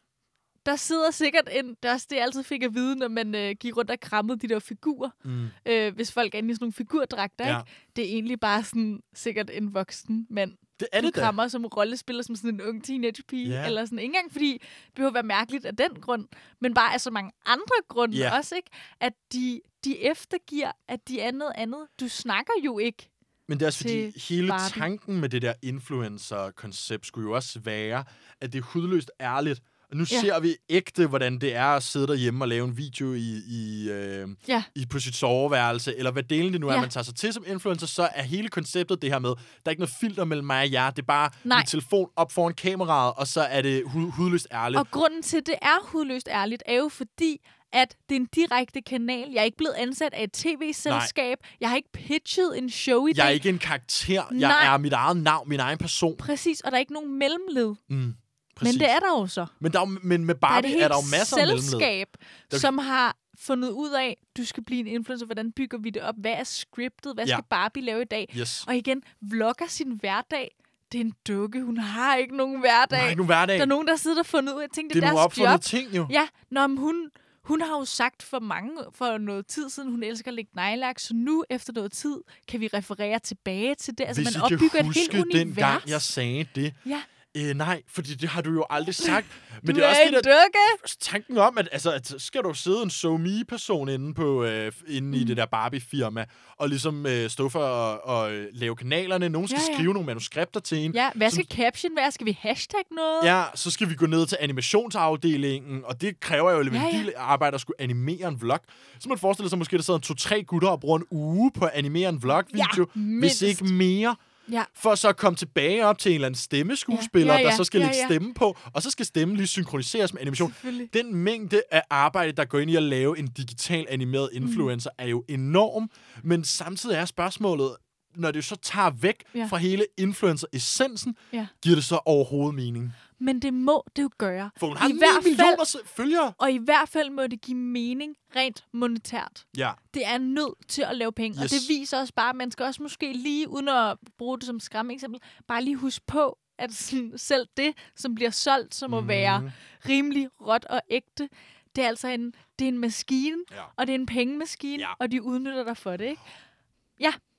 [SPEAKER 1] der sidder sikkert en, det er også det, jeg altid fik at vide, når man øh, gik rundt og krammede de der figurer.
[SPEAKER 2] Mm.
[SPEAKER 1] Øh, hvis folk er inde i sådan nogle figurdragter,
[SPEAKER 2] Ja.
[SPEAKER 1] ikke? Det er egentlig bare sådan, sikkert en voksen mand,
[SPEAKER 2] Det er
[SPEAKER 1] du
[SPEAKER 2] det da.
[SPEAKER 1] krammer som rollespiller, som sådan en ung teenage-pige.
[SPEAKER 2] Ja.
[SPEAKER 1] Eller sådan. Ikke engang fordi det behøver være mærkeligt af den grund, men bare af så mange andre grunde
[SPEAKER 2] Ja.
[SPEAKER 1] også, ikke? At de, de eftergiver, at de er noget andet. Du snakker jo ikke.
[SPEAKER 2] Men det er også fordi, hele
[SPEAKER 1] Barbie.
[SPEAKER 2] tanken med det der influencer-koncept skulle jo også være, at det er hudløst ærligt. Nu
[SPEAKER 1] Ja.
[SPEAKER 2] ser vi ægte, hvordan det er at sidde derhjemme og lave en video i, i, øh,
[SPEAKER 1] Ja.
[SPEAKER 2] i på sit soveværelse, eller hvad delen det nu er,
[SPEAKER 1] Ja.
[SPEAKER 2] man tager sig til som influencer, så er hele konceptet det her med, der er ikke noget filter mellem mig og jer, det er bare
[SPEAKER 1] Nej.
[SPEAKER 2] min telefon op foran kameraet, og så er det hu- hudløst ærligt.
[SPEAKER 1] Og grunden til, at det er hudløst ærligt, er jo fordi, at det er en direkte kanal. Jeg er ikke blevet ansat af et tv-selskab. Jeg har ikke pitchet en show i
[SPEAKER 2] jeg er
[SPEAKER 1] dag.
[SPEAKER 2] ikke en karakter, jeg
[SPEAKER 1] Nej.
[SPEAKER 2] er mit eget navn, min egen person.
[SPEAKER 1] Præcis, og der er ikke nogen mellemled.
[SPEAKER 2] Mm, præcis.
[SPEAKER 1] Men det er der jo så.
[SPEAKER 2] men, der er, men med
[SPEAKER 1] Der er
[SPEAKER 2] Barbie
[SPEAKER 1] det
[SPEAKER 2] er,
[SPEAKER 1] helt
[SPEAKER 2] der jo masser af
[SPEAKER 1] selskab,
[SPEAKER 2] Der-
[SPEAKER 1] som har fundet ud af, du skal blive en influencer, hvordan bygger vi det op, hvad er scriptet, hvad
[SPEAKER 2] Ja.
[SPEAKER 1] skal Barbie lave i dag?
[SPEAKER 2] Yes.
[SPEAKER 1] Og igen, vlogger sin hverdag. Det er en dukke, hun har ikke nogen hverdag.
[SPEAKER 2] Der er ikke nogen hverdag.
[SPEAKER 1] Der er nogen, der sidder og fundet ud af, tænkte,
[SPEAKER 2] det
[SPEAKER 1] det
[SPEAKER 2] er
[SPEAKER 1] er deres job.
[SPEAKER 2] ting jo.
[SPEAKER 1] Ja, når hun, hun har jo sagt for mange, for noget tid siden, hun elsker at lægge nejlak, så nu efter noget tid kan vi referere tilbage til det. Altså,
[SPEAKER 2] Hvis
[SPEAKER 1] man
[SPEAKER 2] I kan
[SPEAKER 1] opbygger et
[SPEAKER 2] huske
[SPEAKER 1] helt univers.
[SPEAKER 2] den gang, jeg sagde det,
[SPEAKER 1] Ja,
[SPEAKER 2] Øh, nej, fordi det har du jo aldrig sagt. Men
[SPEAKER 1] du
[SPEAKER 2] det er også
[SPEAKER 1] en
[SPEAKER 2] det der, tanken om, at, altså, at så skal du sidde en so person inde, på, øh, inde
[SPEAKER 1] Mm.
[SPEAKER 2] i det der Barbie-firma, og ligesom øh, stå for at og, øh, lave kanalerne. Nogen skal
[SPEAKER 1] Ja, ja.
[SPEAKER 2] skrive nogle manuskripter til en.
[SPEAKER 1] Ja, hvad skal caption være? Skal vi hashtag noget?
[SPEAKER 2] Ja, så skal vi gå ned til animationsafdelingen, og det kræver jo lidt
[SPEAKER 1] Ja,
[SPEAKER 2] ja,
[SPEAKER 1] ja.
[SPEAKER 2] ja. arbejde at skulle animere en vlog. Så man forestiller sig måske, at der sidder to-tre gutter og bruger en uge på at animere en vlog-video,
[SPEAKER 1] Ja,
[SPEAKER 2] hvis
[SPEAKER 1] mindst.
[SPEAKER 2] ikke mere.
[SPEAKER 1] Ja.
[SPEAKER 2] For så at komme tilbage op til en eller anden stemmeskuespiller,
[SPEAKER 1] Ja, ja, ja.
[SPEAKER 2] der så skal
[SPEAKER 1] Ja,
[SPEAKER 2] lægge
[SPEAKER 1] ja.
[SPEAKER 2] stemme på, og så skal stemmen lige synkroniseres med animation. Den mængde af arbejde, der går ind i at lave en digital animeret influencer, mm. er jo enorm. Men samtidig er spørgsmålet, når det så tager væk
[SPEAKER 1] ja.
[SPEAKER 2] fra hele influencer-essensen,
[SPEAKER 1] Ja.
[SPEAKER 2] giver det så overhovedet mening?
[SPEAKER 1] Men det må det jo gøre.
[SPEAKER 2] For hun har
[SPEAKER 1] I
[SPEAKER 2] 9
[SPEAKER 1] hvert fald-
[SPEAKER 2] millioner se- følgere.
[SPEAKER 1] Og i hvert fald må det give mening rent monetært.
[SPEAKER 2] Ja.
[SPEAKER 1] Det er nødt til at lave penge. Yes. Og det viser også bare, at man skal også måske lige, uden at bruge det som skræmme eksempel, bare lige huske på, at sådan, selv det, som bliver solgt, som må
[SPEAKER 2] Mhm.
[SPEAKER 1] være rimelig råt og ægte, det er altså en, det er en maskine,
[SPEAKER 2] Ja.
[SPEAKER 1] og det er en pengemaskine,
[SPEAKER 2] Ja.
[SPEAKER 1] og de udnytter dig for det, ikke?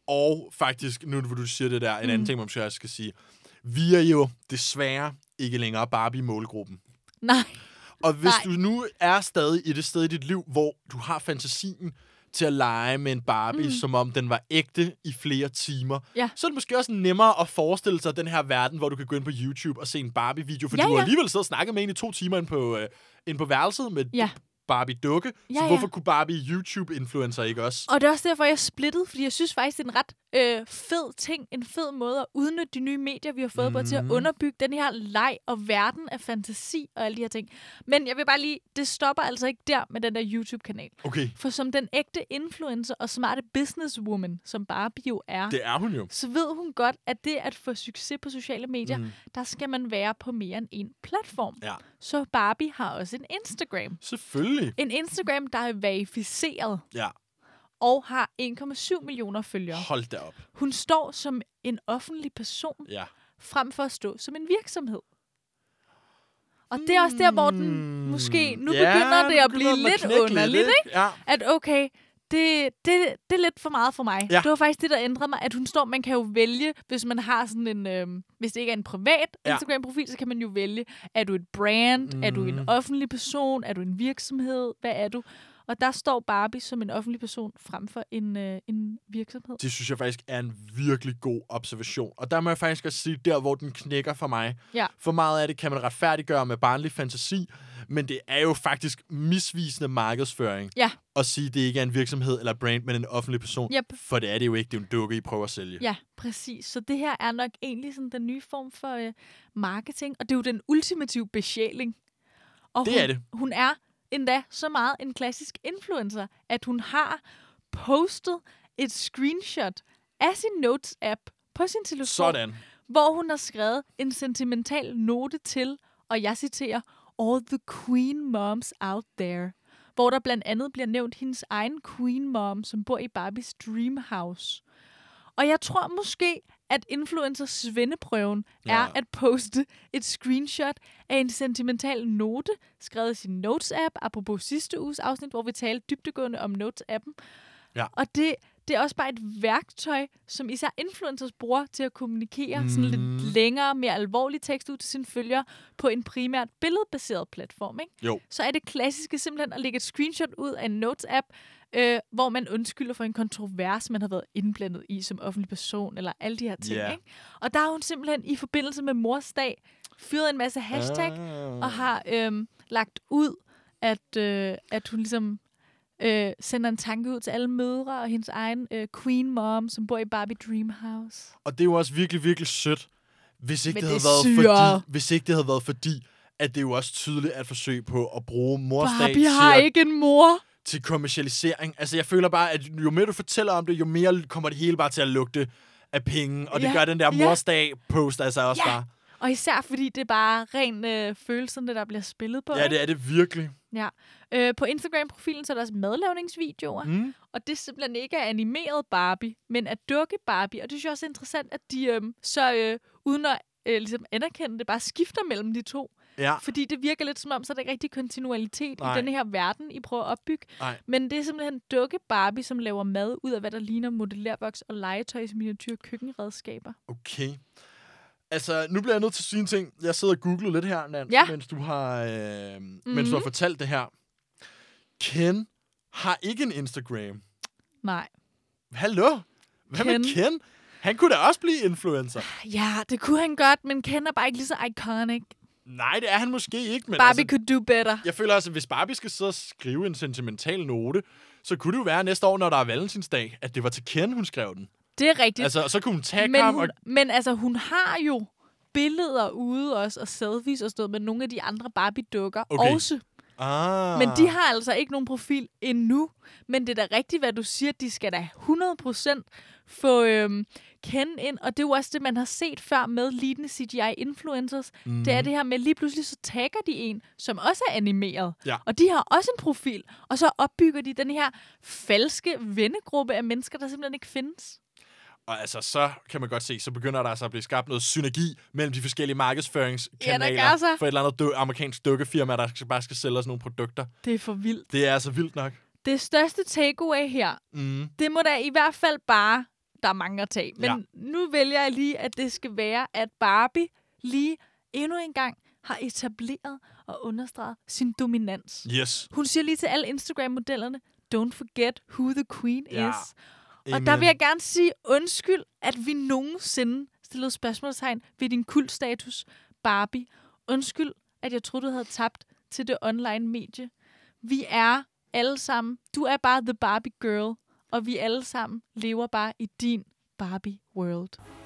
[SPEAKER 2] Og faktisk, nu hvor du siger det der, en
[SPEAKER 1] Mm.
[SPEAKER 2] anden ting, man måske også skal sige. Vi er jo desværre ikke længere Barbie-målgruppen.
[SPEAKER 1] Nej.
[SPEAKER 2] Og hvis
[SPEAKER 1] Nej.
[SPEAKER 2] du nu er stadig i det sted i dit liv, hvor du har fantasien til at lege med en Barbie, Mm. som om den var ægte i flere timer,
[SPEAKER 1] Ja.
[SPEAKER 2] så er det måske også nemmere at forestille sig den her verden, hvor du kan gå ind på YouTube og se en Barbie-video, for
[SPEAKER 1] Ja,
[SPEAKER 2] du har
[SPEAKER 1] ja.
[SPEAKER 2] alligevel siddet og snakket med en i to timer ind på, øh, ind på værelset med
[SPEAKER 1] Ja.
[SPEAKER 2] Barbie-dukke.
[SPEAKER 1] Ja,
[SPEAKER 2] så
[SPEAKER 1] ja.
[SPEAKER 2] hvorfor kunne Barbie-YouTube-influencer ikke også?
[SPEAKER 1] Og det er også derfor, jeg er splittet, fordi jeg synes faktisk, det er en ret øh, fed ting, en fed måde at udnytte de nye medier, vi har fået mm. på, til at
[SPEAKER 2] Mhm.
[SPEAKER 1] underbygge den her leg og verden af fantasi og alle de her ting. Men jeg vil bare lige, det stopper altså ikke der med den der YouTube-kanal.
[SPEAKER 2] Okay,
[SPEAKER 1] For som den ægte influencer og smarte businesswoman, som Barbie jo er,
[SPEAKER 2] det er hun jo.
[SPEAKER 1] så ved hun godt, at det at få succes på sociale medier,
[SPEAKER 2] Mm.
[SPEAKER 1] der skal man være på mere end en platform.
[SPEAKER 2] Ja.
[SPEAKER 1] Så Barbie har også en Instagram.
[SPEAKER 2] Selvfølgelig.
[SPEAKER 1] En Instagram, der er verificeret
[SPEAKER 2] Ja,
[SPEAKER 1] og har 1,7 millioner følgere.
[SPEAKER 2] hold da op.
[SPEAKER 1] Hun står som en offentlig person,
[SPEAKER 2] Ja.
[SPEAKER 1] frem for at stå som en virksomhed. Og det er også der, hvor den måske... Nu
[SPEAKER 2] Hmm. Ja,
[SPEAKER 1] begynder det at blive lidt underligt, ikke?
[SPEAKER 2] Ja.
[SPEAKER 1] At okay, det, det, det er lidt for meget for mig.
[SPEAKER 2] Ja.
[SPEAKER 1] Det var faktisk det, der ændrede mig, at hun står... Man kan jo vælge, hvis man har sådan en... Øhm, hvis det ikke er en privat
[SPEAKER 2] Ja.
[SPEAKER 1] Instagram-profil, så kan man jo vælge, er du et brand? Mm. Er du en
[SPEAKER 2] Mhm.
[SPEAKER 1] offentlig person? Er du en virksomhed? Hvad er du? Og der står Barbie som en offentlig person frem for en, øh, en virksomhed.
[SPEAKER 2] Det synes jeg faktisk er en virkelig god observation. Og der må jeg faktisk også sige, der hvor den knækker for mig.
[SPEAKER 1] Ja.
[SPEAKER 2] For meget af det kan man retfærdiggøre med barnlig fantasi, men det er jo faktisk misvisende markedsføring
[SPEAKER 1] Ja.
[SPEAKER 2] at sige, at det ikke er en virksomhed eller brand, men en offentlig person.
[SPEAKER 1] Yep.
[SPEAKER 2] For det er det jo ikke. Det er en dukke, I prøver at sælge.
[SPEAKER 1] Ja, præcis. Så det her er nok egentlig sådan den nye form for øh, marketing, og det er jo den ultimative besjæling. Og
[SPEAKER 2] Det
[SPEAKER 1] hun,
[SPEAKER 2] er det.
[SPEAKER 1] Hun er endda så meget en klassisk influencer, at hun har postet et screenshot af sin Notes-app på sin telefon,
[SPEAKER 2] Sådan.
[SPEAKER 1] hvor hun har skrevet en sentimental note til, og jeg citerer, All the queen moms out there. Hvor der blandt andet bliver nævnt hendes egen queen mom, som bor i Barbies dream house. Og jeg tror måske, at influencer svendeprøven ja. er at poste et screenshot af en sentimental note, skrevet i sin Notes-app, apropos sidste uges afsnit, hvor vi talte dybdegående om Notes-appen.
[SPEAKER 2] Ja.
[SPEAKER 1] Og det, det er også bare et værktøj, som især influencers bruger til at kommunikere mm. sådan lidt længere, mere alvorlig tekst ud til sine følgere på en primært billedbaseret platform. Ikke?
[SPEAKER 2] Jo.
[SPEAKER 1] Så er det klassiske simpelthen at lægge et screenshot ud af en Notes-app, øh, hvor man undskylder for en kontrovers, man har været indblandet i som offentlig person, eller alle de her ting.
[SPEAKER 2] Ja.
[SPEAKER 1] Ikke? Og der har hun simpelthen i forbindelse med mors dag fyret en masse hashtag,
[SPEAKER 2] Ah.
[SPEAKER 1] og har øhm, lagt ud, at, øh, at hun ligesom øh, sender en tanke ud til alle mødre og hendes egen øh, queen mom, som bor i Barbie Dream House.
[SPEAKER 2] Og det er jo også virkelig, virkelig sødt, hvis ikke,
[SPEAKER 1] Men
[SPEAKER 2] det, havde
[SPEAKER 1] det er
[SPEAKER 2] været fordi, hvis ikke det havde været fordi, at det er jo også tydeligt at forsøge på at bruge morsdag
[SPEAKER 1] Barbie har
[SPEAKER 2] til, at,
[SPEAKER 1] ikke en mor.
[SPEAKER 2] til kommercialisering. Altså, jeg føler bare, at jo mere du fortæller om det, jo mere kommer det hele bare til at lugte af penge. Og det
[SPEAKER 1] Ja,
[SPEAKER 2] gør den der morsdag-post altså også
[SPEAKER 1] Ja.
[SPEAKER 2] bare.
[SPEAKER 1] Og især fordi det er bare ren øh, følelserne, der bliver spillet på.
[SPEAKER 2] Ja,
[SPEAKER 1] ikke?
[SPEAKER 2] det er det virkelig.
[SPEAKER 1] Ja. Øh, på Instagram-profilen så er der også madlavningsvideoer,
[SPEAKER 2] Mm.
[SPEAKER 1] og det er simpelthen ikke er animeret Barbie, men er dukke Barbie. Og det synes jeg også er interessant, at de øhm, så øh, uden at øh, ligesom anerkende det, bare skifter mellem de to.
[SPEAKER 2] Ja,
[SPEAKER 1] Fordi det virker lidt som om, så er der ikke rigtig kontinuitet
[SPEAKER 2] Nej.
[SPEAKER 1] i den her verden, I prøver at opbygge.
[SPEAKER 2] Nej.
[SPEAKER 1] Men det er simpelthen dukke Barbie, som laver mad ud af, hvad der ligner modellervoks og legetøj som miniatyr køkkenredskaber.
[SPEAKER 2] okay. Altså, nu bliver jeg nødt til at sige en ting. Jeg sidder og googler lidt her, Nans,
[SPEAKER 4] Ja.
[SPEAKER 2] mens, du har, øh, mm-hmm. mens du har fortalt det her. Ken har ikke en Instagram.
[SPEAKER 4] Nej.
[SPEAKER 2] Hallo? Hvad Ken. med
[SPEAKER 4] Ken?
[SPEAKER 2] Han kunne da også blive influencer.
[SPEAKER 4] Ja, det kunne han godt, men Ken er bare ikke lige så iconic.
[SPEAKER 2] Nej, det er han måske ikke, men
[SPEAKER 4] Barbie
[SPEAKER 2] altså,
[SPEAKER 4] could do better.
[SPEAKER 2] jeg føler altså, hvis Barbie skal sidde og skrive en sentimental note, så kunne det jo være næste år, når der er valentinsdag, at det var til Ken, hun skrev den.
[SPEAKER 4] Det er rigtigt.
[SPEAKER 2] Altså, så kunne hun tage
[SPEAKER 4] men,
[SPEAKER 2] ham
[SPEAKER 4] hun,
[SPEAKER 2] og...
[SPEAKER 4] men altså, hun har jo billeder ude også, og selfies og sådan noget, med nogle af de andre Barbie-dukker
[SPEAKER 2] Okay.
[SPEAKER 4] også.
[SPEAKER 2] Ah.
[SPEAKER 4] Men de har altså ikke nogen profil endnu. Men det er da rigtigt, hvad du siger. De skal da 100% få øhm, Ken ind. Og det er jo også det, man har set før med leadende CGI-influencers. Mm.
[SPEAKER 2] Mhm.
[SPEAKER 4] Det er det her med, lige pludselig så tagger de en, som også er animeret.
[SPEAKER 2] Ja.
[SPEAKER 4] Og de har også en profil. Og så opbygger de den her falske vennegruppe af mennesker, der simpelthen ikke findes.
[SPEAKER 2] Og altså, så kan man godt se, så begynder der altså at blive skabt noget synergi mellem de forskellige markedsføringskanaler
[SPEAKER 4] Ja, der
[SPEAKER 2] for et eller andet dø- amerikansk dukkefirma, der skal, bare skal sælge os nogle produkter.
[SPEAKER 4] Det er for vildt.
[SPEAKER 2] Det er altså vildt nok.
[SPEAKER 4] Det største takeaway her,
[SPEAKER 2] Mm.
[SPEAKER 4] det må da i hvert fald bare, der er mange at tage. Men
[SPEAKER 2] ja.
[SPEAKER 4] nu vælger jeg lige, at det skal være, at Barbie lige endnu en gang har etableret og understreget sin dominans.
[SPEAKER 2] Yes.
[SPEAKER 4] Hun siger lige til alle Instagram-modellerne, don't forget who the queen
[SPEAKER 2] Ja.
[SPEAKER 4] is. Og der vil jeg gerne sige undskyld, at vi nogensinde stillede spørgsmålstegn ved din kultstatus, Barbie. Undskyld, at jeg troede, du havde tabt til det online medie. Vi er alle sammen, du er bare the Barbie girl, og vi alle sammen lever bare i din Barbie world.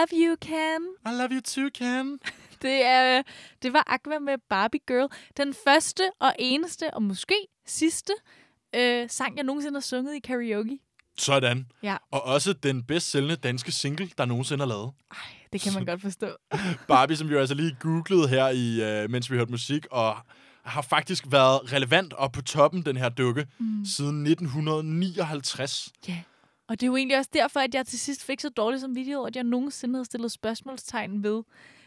[SPEAKER 1] Love you.
[SPEAKER 4] Oh, I love you, Ken.
[SPEAKER 2] I love you too, Ken.
[SPEAKER 1] det, er, det var Aqua med Barbie Girl. Den første og eneste, og måske sidste, øh, sang, jeg nogensinde har sunget i karaoke.
[SPEAKER 2] Sådan.
[SPEAKER 1] Ja.
[SPEAKER 2] Og også den bedst sælgende danske single, der nogensinde er lavet.
[SPEAKER 1] Det kan man godt forstå.
[SPEAKER 2] Barbie, som vi jo altså lige googlede her, i, uh, mens vi hørte musik, og har faktisk været relevant og på toppen, den her dukke, mm. siden 1959.
[SPEAKER 1] Ja. Og det er jo egentlig også derfor, at jeg til sidst fik så dårligt som video, at jeg nogensinde havde stillet spørgsmålstegn ved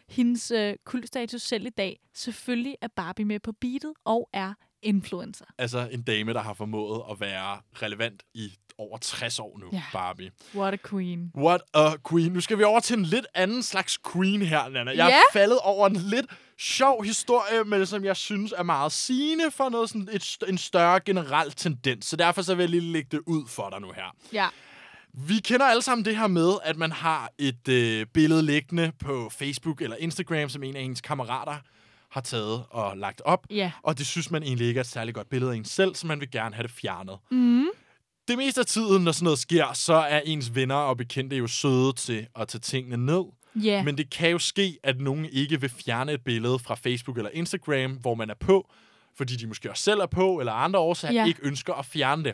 [SPEAKER 1] hendes øh, kultstatus selv i dag. Selvfølgelig er Barbie med på beatet og er influencer.
[SPEAKER 2] Altså en dame, der har formået at være relevant i over 60 år nu,
[SPEAKER 1] Ja.
[SPEAKER 2] Barbie.
[SPEAKER 1] What a queen.
[SPEAKER 2] What a queen. Nu skal vi over til en lidt anden slags queen her, Nana. Jeg
[SPEAKER 1] Ja.
[SPEAKER 2] er faldet over en lidt sjov historie, men som jeg synes er meget sigende for noget sådan et, en større generel tendens. Så derfor så vil jeg lige lægge det ud for dig nu her.
[SPEAKER 1] Ja.
[SPEAKER 2] Vi kender alle sammen det her med, at man har et øh, billede liggende på Facebook eller Instagram, som en af ens kammerater har taget og lagt op.
[SPEAKER 1] Ja.
[SPEAKER 2] Og det synes man egentlig ikke er et særligt godt billede af en selv, så man vil gerne have det fjernet.
[SPEAKER 1] Mm.
[SPEAKER 2] Det meste af tiden, når sådan noget sker, så er ens venner og bekendte jo søde til at tage tingene ned.
[SPEAKER 1] Ja.
[SPEAKER 2] Men det kan jo ske, at nogen ikke vil fjerne et billede fra Facebook eller Instagram, hvor man er på, fordi de måske også selv er på, eller andre årsager
[SPEAKER 1] Ja.
[SPEAKER 2] ikke ønsker at fjerne det.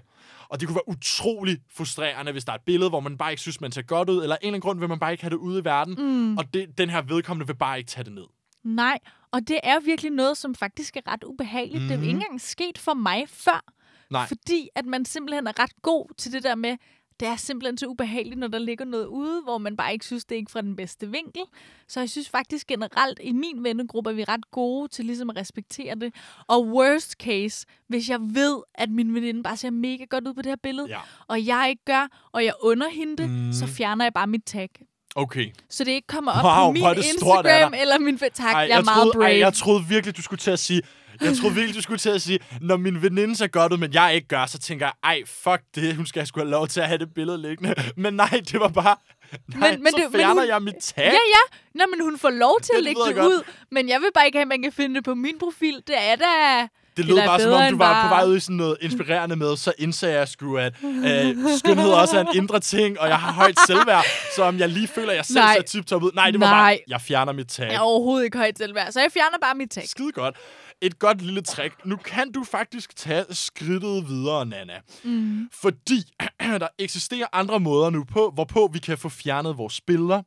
[SPEAKER 2] Og det kunne være utrolig frustrerende, hvis der er et billede, hvor man bare ikke synes, man ser godt ud, eller af en eller anden grund vil man bare ikke have det ude i verden, mm. og det, den her vedkommende vil bare ikke tage det ned.
[SPEAKER 1] Nej, og det er virkelig noget, som faktisk er ret ubehageligt. Mm. Det er jo ikke engang sket for mig før.
[SPEAKER 2] Nej.
[SPEAKER 1] Fordi at man simpelthen er ret god til det der med, det er simpelthen så ubehageligt, når der ligger noget ude, hvor man bare ikke synes, det er ikke fra den bedste vinkel. Så jeg synes faktisk generelt, i min vennegruppe er vi ret gode til ligesom at respektere det. Og worst case, hvis jeg ved, at min veninde bare ser mega godt ud på det her billede,
[SPEAKER 2] Ja.
[SPEAKER 1] og jeg ikke gør, og jeg under hende det,
[SPEAKER 2] Mm.
[SPEAKER 1] så fjerner jeg bare mit tag.
[SPEAKER 2] Okay.
[SPEAKER 1] Så det ikke kommer op
[SPEAKER 2] Wow,
[SPEAKER 1] på min
[SPEAKER 2] stort
[SPEAKER 1] Instagram eller min... Tak,
[SPEAKER 2] Ej,
[SPEAKER 1] jeg er meget
[SPEAKER 2] troede,
[SPEAKER 1] brave.
[SPEAKER 2] Ej, jeg troede virkelig, du skulle til at sige... Jeg troede virkelig, du skulle til at sige, når min veninde ser godt ud, men jeg ikke gør, så tænker jeg, ej, fuck det, hun skal sgu have lov til at have det billede liggende. Men nej, det var bare... Nej,
[SPEAKER 1] Men- men
[SPEAKER 2] så
[SPEAKER 1] det- men
[SPEAKER 2] fjerner
[SPEAKER 1] hun-
[SPEAKER 2] jeg mit tag.
[SPEAKER 1] Ja, ja. Nå, men hun får lov til
[SPEAKER 2] Ja,
[SPEAKER 1] at
[SPEAKER 2] det
[SPEAKER 1] lægge det
[SPEAKER 2] godt.
[SPEAKER 1] ud. Men jeg vil bare ikke have, at man kan finde det på min profil. Det er da...
[SPEAKER 2] Det lød bare, som om du var
[SPEAKER 1] bare-
[SPEAKER 2] på vej ud i sådan noget inspirerende med, så indsagde jeg sgu, at øh, skønhed også er en indre ting, og jeg har højt selvværd, så om jeg lige føler, at jeg selv
[SPEAKER 1] Nej.
[SPEAKER 2] ser tip-top ud. Nej, det var
[SPEAKER 1] Nej.
[SPEAKER 2] bare, jeg fjerner mit tag.
[SPEAKER 1] Jeg er overhovedet ikke højt selvværd, så jeg fjerner bare mit tag.
[SPEAKER 2] Skide godt. Et godt lille trick. Nu kan du faktisk tage skridtet videre, Nana. Mm. Fordi der eksisterer andre måder nu på, hvorpå vi kan få fjernet vores billeder,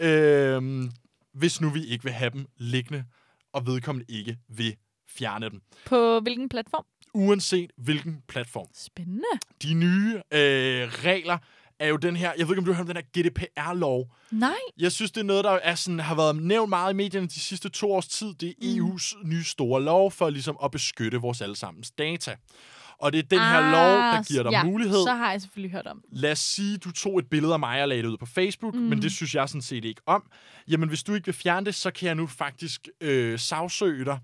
[SPEAKER 2] øhm, hvis nu vi ikke vil have dem liggende, og vedkommende ikke vil fjerne dem.
[SPEAKER 1] På hvilken platform?
[SPEAKER 2] Uanset hvilken platform.
[SPEAKER 1] Spændende.
[SPEAKER 2] De nye øh, regler er jo den her, jeg ved ikke, om du har hørt om den her GDPR-lov.
[SPEAKER 1] Nej.
[SPEAKER 2] Jeg synes, det er noget, der er sådan, har været nævnt meget i medierne de sidste to års tid. Det er EU's nye store lov for ligesom at beskytte vores allesammens data. Og det er den her lov, der giver dig
[SPEAKER 1] Ah, ja,
[SPEAKER 2] mulighed.
[SPEAKER 1] så har jeg selvfølgelig hørt om.
[SPEAKER 2] Lad os sige, du tog et billede af mig og lagde det ud på Facebook, mm. men det synes jeg sådan set ikke om. Jamen, hvis du ikke vil fjerne det, så kan jeg nu faktisk øh, sagsøge dig.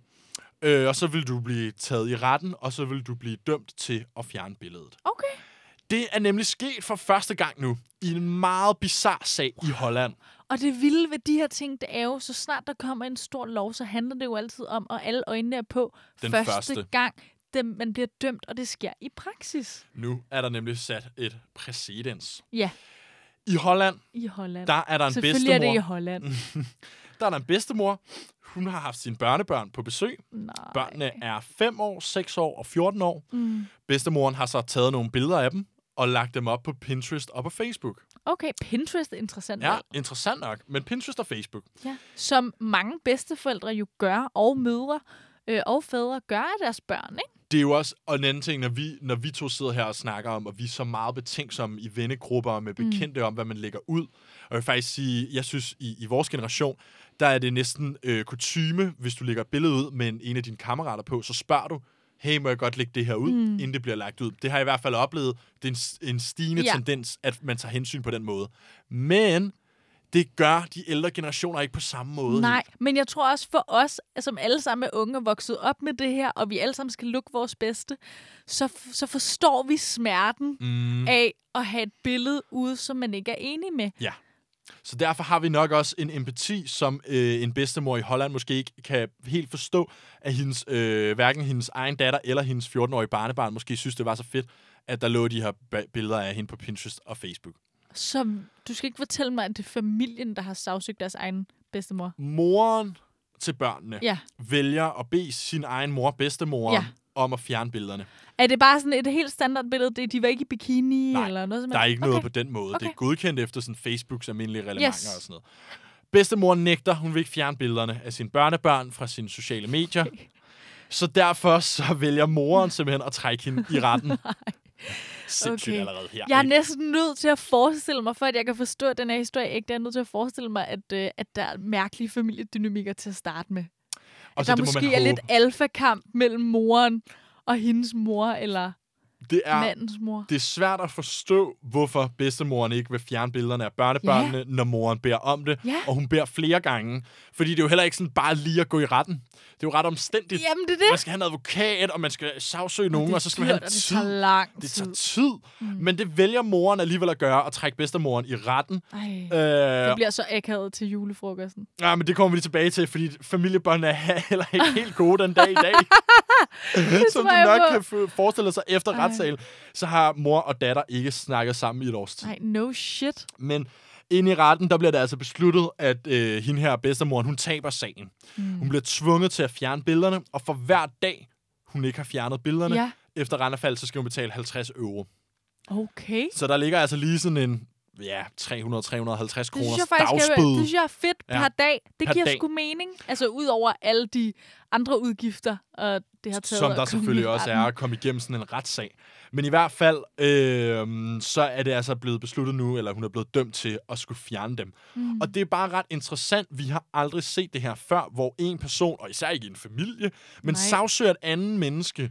[SPEAKER 2] Øh, og så vil du blive taget i retten, og så vil du blive dømt til at fjerne billedet.
[SPEAKER 1] Okay.
[SPEAKER 2] Det er nemlig sket for første gang nu i en meget bizarre sag i Holland.
[SPEAKER 1] Og det vilde ved de her ting, det er jo, så snart der kommer en stor lov, så handler det jo altid om, og alle øjnene er på
[SPEAKER 2] Den
[SPEAKER 1] første,
[SPEAKER 2] første.
[SPEAKER 1] gang, dem, man bliver dømt, og det sker i praksis.
[SPEAKER 2] Nu er der nemlig sat et præcedens.
[SPEAKER 1] Ja,
[SPEAKER 2] I Holland,
[SPEAKER 1] i Holland.
[SPEAKER 2] der er der en
[SPEAKER 1] Selvfølgelig er det i
[SPEAKER 2] bedstemor.
[SPEAKER 1] Holland.
[SPEAKER 2] Der er der en bedstemor. Hun har haft sine børnebørn på besøg.
[SPEAKER 1] Nej.
[SPEAKER 2] Børnene er 5 år, 6 år og 14 år. Mm. Bedstemoren har så taget nogle billeder af dem og lagt dem op på Pinterest og på Facebook.
[SPEAKER 1] Okay, Pinterest er interessant.
[SPEAKER 2] Ja,
[SPEAKER 1] valg.
[SPEAKER 2] interessant nok. Men Pinterest og Facebook.
[SPEAKER 1] ja. Som mange bedsteforældre jo gør, og mødre øh, og fædre gør af deres børn, ikke?
[SPEAKER 2] Det er jo også og en anden ting, når vi, når vi to sidder her og snakker om, og vi er så meget betænksomme i vennegrupper og med bekendte mm. om, hvad man lægger ud. Og jeg vil faktisk sige, jeg synes, i, i vores generation, der er det næsten øh, kutyme, hvis du lægger et billede ud med en, en af dine kammerater på, så spørger du, hey, må jeg godt lægge det her ud, mm. inden det bliver lagt ud. Det har jeg i hvert fald oplevet. Det er en, en stigende
[SPEAKER 1] Ja.
[SPEAKER 2] tendens, at man tager hensyn på den måde. Men det gør de ældre generationer ikke på samme måde.
[SPEAKER 1] Nej, men jeg tror også for os, som alle sammen er unge og vokset op med det her, og vi alle sammen skal lukke vores bedste, så, så forstår vi smerten
[SPEAKER 2] Mm.
[SPEAKER 1] af at have et billede ude, som man ikke er enig med.
[SPEAKER 2] Ja. Så derfor har vi nok også en empati, som øh, en bedstemor i Holland måske ikke kan helt forstå, at hendes, øh, hverken hendes egen datter eller hendes 14-årige barnebarn måske synes, det var så fedt, at der lå de her billeder af hende på Pinterest og Facebook.
[SPEAKER 1] Så du skal ikke fortælle mig, at det er familien, der har sagsøgt deres egen bedstemor.
[SPEAKER 2] Moren til børnene
[SPEAKER 1] Ja.
[SPEAKER 2] vælger at bede sin egen mor, bedstemor,
[SPEAKER 1] Ja.
[SPEAKER 2] Om at fjerne billederne.
[SPEAKER 1] Er det bare sådan et helt standardbillede? Det- De var ikke i bikini
[SPEAKER 2] Nej,
[SPEAKER 1] eller noget som
[SPEAKER 2] Der er
[SPEAKER 1] helst?
[SPEAKER 2] ikke noget
[SPEAKER 1] okay.
[SPEAKER 2] på den måde. Det er
[SPEAKER 1] Okay.
[SPEAKER 2] godkendt efter sådan Facebooks almindelige reglementer
[SPEAKER 1] Yes.
[SPEAKER 2] og sådan noget. Bedstemor nægter, hun vil ikke fjerne billederne af sine børnebørn fra sine sociale medier. Så derfor så vælger moren simpelthen at trække hende i retten. Sindssygt
[SPEAKER 1] Okay.
[SPEAKER 2] allerede her.
[SPEAKER 1] Jeg er
[SPEAKER 2] ikke?
[SPEAKER 1] næsten nødt til at forestille mig, for at jeg kan forstå den her historie, ikke? Det er nødt til at forestille mig, at, øh, at der er mærkelige familiedynamikker til at starte med.
[SPEAKER 2] Og så
[SPEAKER 1] der
[SPEAKER 2] det må
[SPEAKER 1] måske er lidt alfakamp mellem moren og hendes mor, eller
[SPEAKER 2] Det er,
[SPEAKER 1] mandens mor.
[SPEAKER 2] det er svært at forstå, hvorfor bedstemoren ikke vil fjerne billederne af børnebørnene, når moren beder om det.
[SPEAKER 1] Ja.
[SPEAKER 2] Og hun beder flere gange. Fordi det er jo heller ikke sådan bare lige at gå i retten. Det er jo ret omstændigt.
[SPEAKER 1] Jamen, det er det.
[SPEAKER 2] Man skal have en advokat, og man skal sagsøge nogen,
[SPEAKER 1] det
[SPEAKER 2] og så skal man
[SPEAKER 1] dyrt,
[SPEAKER 2] have
[SPEAKER 1] og
[SPEAKER 2] tid.
[SPEAKER 1] det tager lang
[SPEAKER 2] Det
[SPEAKER 1] tid.
[SPEAKER 2] tager tid. Mm. Men det vælger moren alligevel at gøre, at trække bedstemoren i retten.
[SPEAKER 1] Ej,
[SPEAKER 2] Øh,
[SPEAKER 1] det bliver så akavet til julefrokosten.
[SPEAKER 2] ja, men det kommer vi lige tilbage til, fordi familiebåndene er heller ikke helt gode den dag i dag. Som du nok
[SPEAKER 1] på.
[SPEAKER 2] kan forestille sig efter
[SPEAKER 1] Ej.
[SPEAKER 2] retssalen, så har mor og datter ikke snakket sammen i et års tid.
[SPEAKER 1] Nej, no shit.
[SPEAKER 2] Men inde i retten, der bliver det altså besluttet, at øh, hende her bedstemoren, hun taber sagen. Mm. Hun bliver tvunget til at fjerne billederne, og for hver dag, hun ikke har fjernet billederne,
[SPEAKER 1] Ja.
[SPEAKER 2] efter rentefald, så skal hun betale 50 euro.
[SPEAKER 1] Okay.
[SPEAKER 2] Så der ligger altså lige sådan en, ja, 300-350
[SPEAKER 1] Det
[SPEAKER 2] kroners
[SPEAKER 1] synes, jeg faktisk er, det
[SPEAKER 2] dagsbøde.
[SPEAKER 1] synes jeg er fedt
[SPEAKER 2] Ja.
[SPEAKER 1] per dag. Det
[SPEAKER 2] Per
[SPEAKER 1] giver
[SPEAKER 2] dag.
[SPEAKER 1] sgu mening. Altså ud over alle de andre udgifter, og det har taget
[SPEAKER 2] som der selvfølgelig også er at komme igennem sådan en retssag. Men i hvert fald, øh, så er det altså blevet besluttet nu, eller hun er blevet dømt til at skulle fjerne dem. Mm. Og det er bare ret interessant. Vi har aldrig set det her før, hvor en person, og især ikke en familie, men
[SPEAKER 1] Nej.
[SPEAKER 2] sagsøger et anden menneske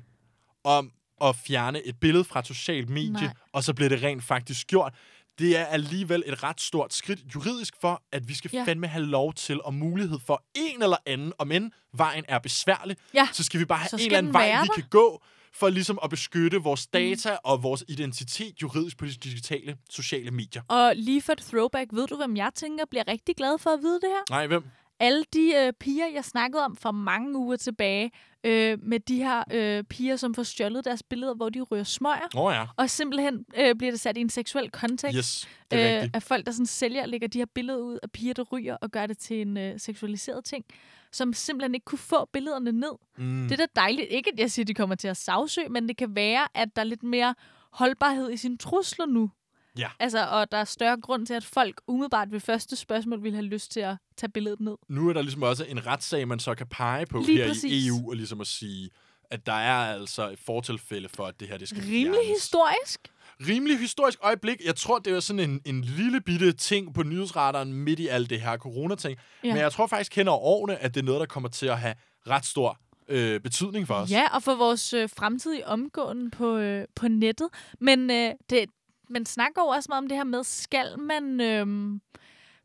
[SPEAKER 2] om at fjerne et billede fra et socialt medie,
[SPEAKER 1] Nej.
[SPEAKER 2] og så bliver det rent faktisk gjort. Det er alligevel et ret stort skridt juridisk for, at vi skal
[SPEAKER 1] Ja.
[SPEAKER 2] fandme have lov til og mulighed for en eller anden, om end vejen er besværlig,
[SPEAKER 1] Ja,
[SPEAKER 2] så skal vi bare have
[SPEAKER 1] så
[SPEAKER 2] en eller anden
[SPEAKER 1] den
[SPEAKER 2] vej,
[SPEAKER 1] være
[SPEAKER 2] vi
[SPEAKER 1] der.
[SPEAKER 2] kan gå, for ligesom at beskytte vores data mm. og vores identitet juridisk på de digitale sociale medier.
[SPEAKER 1] Og lige for et throwback, ved du, hvem jeg tænker bliver rigtig glad for at vide det her?
[SPEAKER 2] Nej, hvem?
[SPEAKER 1] Alle de øh, piger, jeg snakkede om for mange uger tilbage, øh, med de her øh, piger, som får stjålet deres billeder, hvor de ryger smøger,
[SPEAKER 2] oh, ja.
[SPEAKER 1] og simpelthen øh, bliver det sat i en seksuel kontekst.
[SPEAKER 2] Yes, det er øh, rigtigt.
[SPEAKER 1] af folk, der sådan sælger og lægger de her billeder ud af piger, der ryger, og gør det til en øh, seksualiseret ting, som simpelthen ikke kunne få billederne ned.
[SPEAKER 2] Mm.
[SPEAKER 1] Det er da dejligt. Ikke, at jeg siger, at de kommer til at sagsøge, men det kan være, at der er lidt mere holdbarhed i sine trusler nu.
[SPEAKER 2] Ja.
[SPEAKER 1] Altså, og der er større grund til, at folk umiddelbart ved første spørgsmål vil have lyst til at tage billedet ned.
[SPEAKER 2] Nu er der ligesom også en retssag, man så kan pege på
[SPEAKER 1] Lige
[SPEAKER 2] her
[SPEAKER 1] præcis.
[SPEAKER 2] i EU, og ligesom at sige, at der er altså et fortilfælde for, at det her det skal
[SPEAKER 1] Rimelig
[SPEAKER 2] fjernes.
[SPEAKER 1] historisk.
[SPEAKER 2] rimelig historisk øjeblik. Jeg tror, det var sådan en, en lille bitte ting på nyhedsradaren midt i alt det her coronating.
[SPEAKER 1] Ja.
[SPEAKER 2] Men jeg tror faktisk hen over årene, at det er noget, der kommer til at have ret stor øh, betydning for os.
[SPEAKER 1] Ja, og for vores øh, fremtidige omgående på, øh, på nettet. Men øh, det, man snakker jo også meget om det her med, skal man... Øh,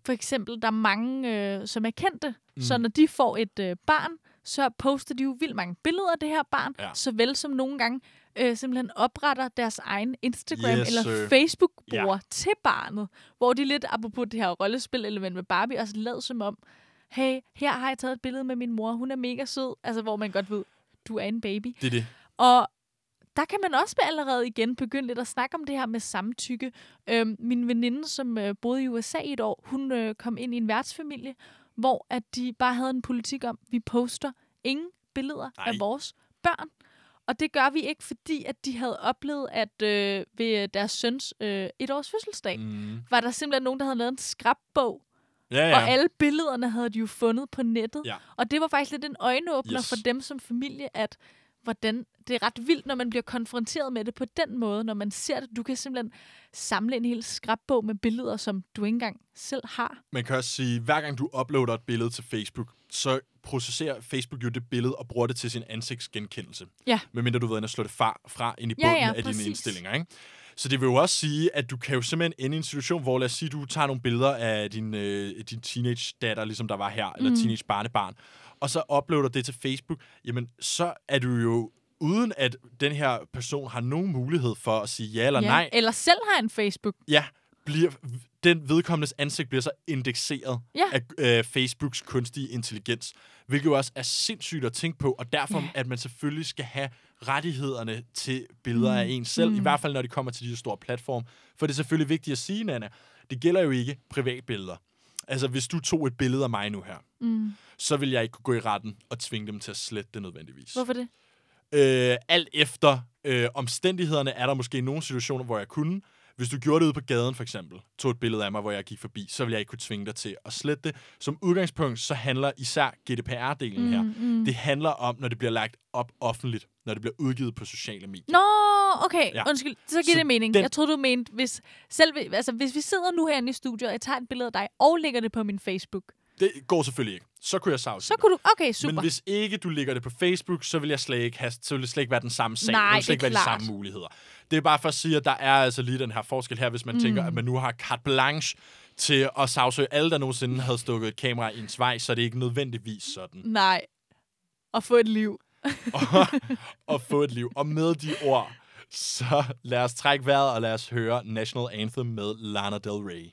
[SPEAKER 1] for eksempel, der er mange, øh, som er kendte, mm. så når de får et øh, barn, så poster de jo vildt mange billeder af det her barn,
[SPEAKER 2] Ja.
[SPEAKER 1] såvel som nogle gange øh, simpelthen opretter deres egen Instagram
[SPEAKER 2] Yes,
[SPEAKER 1] eller. Facebook-bruger til barnet, hvor de lidt, apropos det her rollespil element med Barbie, også lader som om, hey, her har jeg taget et billede med min mor, hun er mega sød, altså hvor man godt ved, du er en baby.
[SPEAKER 2] Det er det.
[SPEAKER 1] Og der kan man også allerede igen begynde lidt at snakke om det her med samtykke. Øhm, min veninde, som øh, boede i USA i et år, hun øh, kom ind i en værtsfamilie, hvor at de bare havde en politik om, vi poster ingen billeder
[SPEAKER 2] Nej.
[SPEAKER 1] af vores børn. Og det gør vi ikke, fordi at de havde oplevet, at øh, ved deres søns øh, et års fødselsdag, mm. Var der simpelthen nogen, der havde lavet en skrabbog,
[SPEAKER 2] ja.
[SPEAKER 1] ja. og alle billederne havde de jo fundet på nettet.
[SPEAKER 2] Ja.
[SPEAKER 1] Og det var faktisk lidt en øjenåbner
[SPEAKER 2] Yes.
[SPEAKER 1] for dem som familie, at hvordan det er ret vildt, når man bliver konfronteret med det på den måde, når man ser det. Du kan simpelthen samle en hel skrabbog med billeder, som du ikke engang selv har.
[SPEAKER 2] Man kan også sige, hver gang du uploader et billede til Facebook, så processerer Facebook jo det billede og bruger det til sin ansigtsgenkendelse.
[SPEAKER 1] Ja.
[SPEAKER 2] Medmindre du ved at slå det fra, fra ind i
[SPEAKER 1] Ja,
[SPEAKER 2] bunden
[SPEAKER 1] ja,
[SPEAKER 2] af
[SPEAKER 1] præcis.
[SPEAKER 2] dine indstillinger. Ikke? Så det vil jo også sige, at du kan jo simpelthen ende i en situation, hvor lad os sige, du tager nogle billeder af din, øh, din teenage-datter, ligesom der var her,
[SPEAKER 1] Mm.
[SPEAKER 2] eller teenage-barnebarn, og så uploader det til Facebook, jamen så er du jo uden at den her person har nogen mulighed for at sige ja eller
[SPEAKER 1] ja.
[SPEAKER 2] nej,
[SPEAKER 1] Eller selv har en Facebook.
[SPEAKER 2] ja, bliver, den vedkommendes ansigt bliver så indekseret
[SPEAKER 1] Ja.
[SPEAKER 2] af øh, Facebooks kunstige intelligens, hvilket jo også er sindssygt at tænke på, og derfor,
[SPEAKER 1] Ja.
[SPEAKER 2] at man selvfølgelig skal have rettighederne til billeder mm. af en selv, mm. i hvert fald når de kommer til de store platforme. For det er selvfølgelig vigtigt at sige, Nana, det gælder jo ikke privatbilleder. Altså, hvis du tog et billede af mig nu her,
[SPEAKER 1] Mm.
[SPEAKER 2] så vil jeg ikke kunne gå i retten og tvinge dem til at slette det nødvendigvis.
[SPEAKER 1] Hvorfor det?
[SPEAKER 2] Øh, alt efter øh, omstændighederne er der måske nogle situationer, hvor jeg kunne. Hvis du gjorde det ude på gaden, for eksempel, tog et billede af mig, hvor jeg gik forbi, så vil jeg ikke kunne tvinge dig til at slette det. Som udgangspunkt, så handler især GDPR-delen mm, her.
[SPEAKER 1] mm.
[SPEAKER 2] Det handler om, når det bliver lagt op offentligt, når det bliver udgivet på sociale medier.
[SPEAKER 1] Nå, okay.
[SPEAKER 2] Ja.
[SPEAKER 1] Undskyld. Så giver
[SPEAKER 2] Så
[SPEAKER 1] det mening.
[SPEAKER 2] den-
[SPEAKER 1] Jeg troede, du mente, hvis, selv, altså, hvis vi sidder nu herinde i studiet, og jeg tager et billede af dig og lægger det på min Facebook,
[SPEAKER 2] Det går selvfølgelig ikke. Så kunne jeg savne
[SPEAKER 1] så kunne du... Okay, super.
[SPEAKER 2] Men hvis ikke du lægger det på Facebook, så vil jeg slet ikke have, så vil det slet ikke være den samme sag.
[SPEAKER 1] Nej,
[SPEAKER 2] det vil slet
[SPEAKER 1] det
[SPEAKER 2] ikke
[SPEAKER 1] er
[SPEAKER 2] være de samme muligheder. Det er bare for at sige, at der er altså lige den her forskel her, hvis man mm. tænker, at man nu har carte blanche til at sagsøge alle, der nogensinde havde stukket et kamera i ens vej, så er det ikke nødvendigvis sådan
[SPEAKER 1] Nej. Og få et liv.
[SPEAKER 2] at få et liv. Og med de ord, så lad os trække vejret, og lad os høre National Anthem med Lana Del Rey.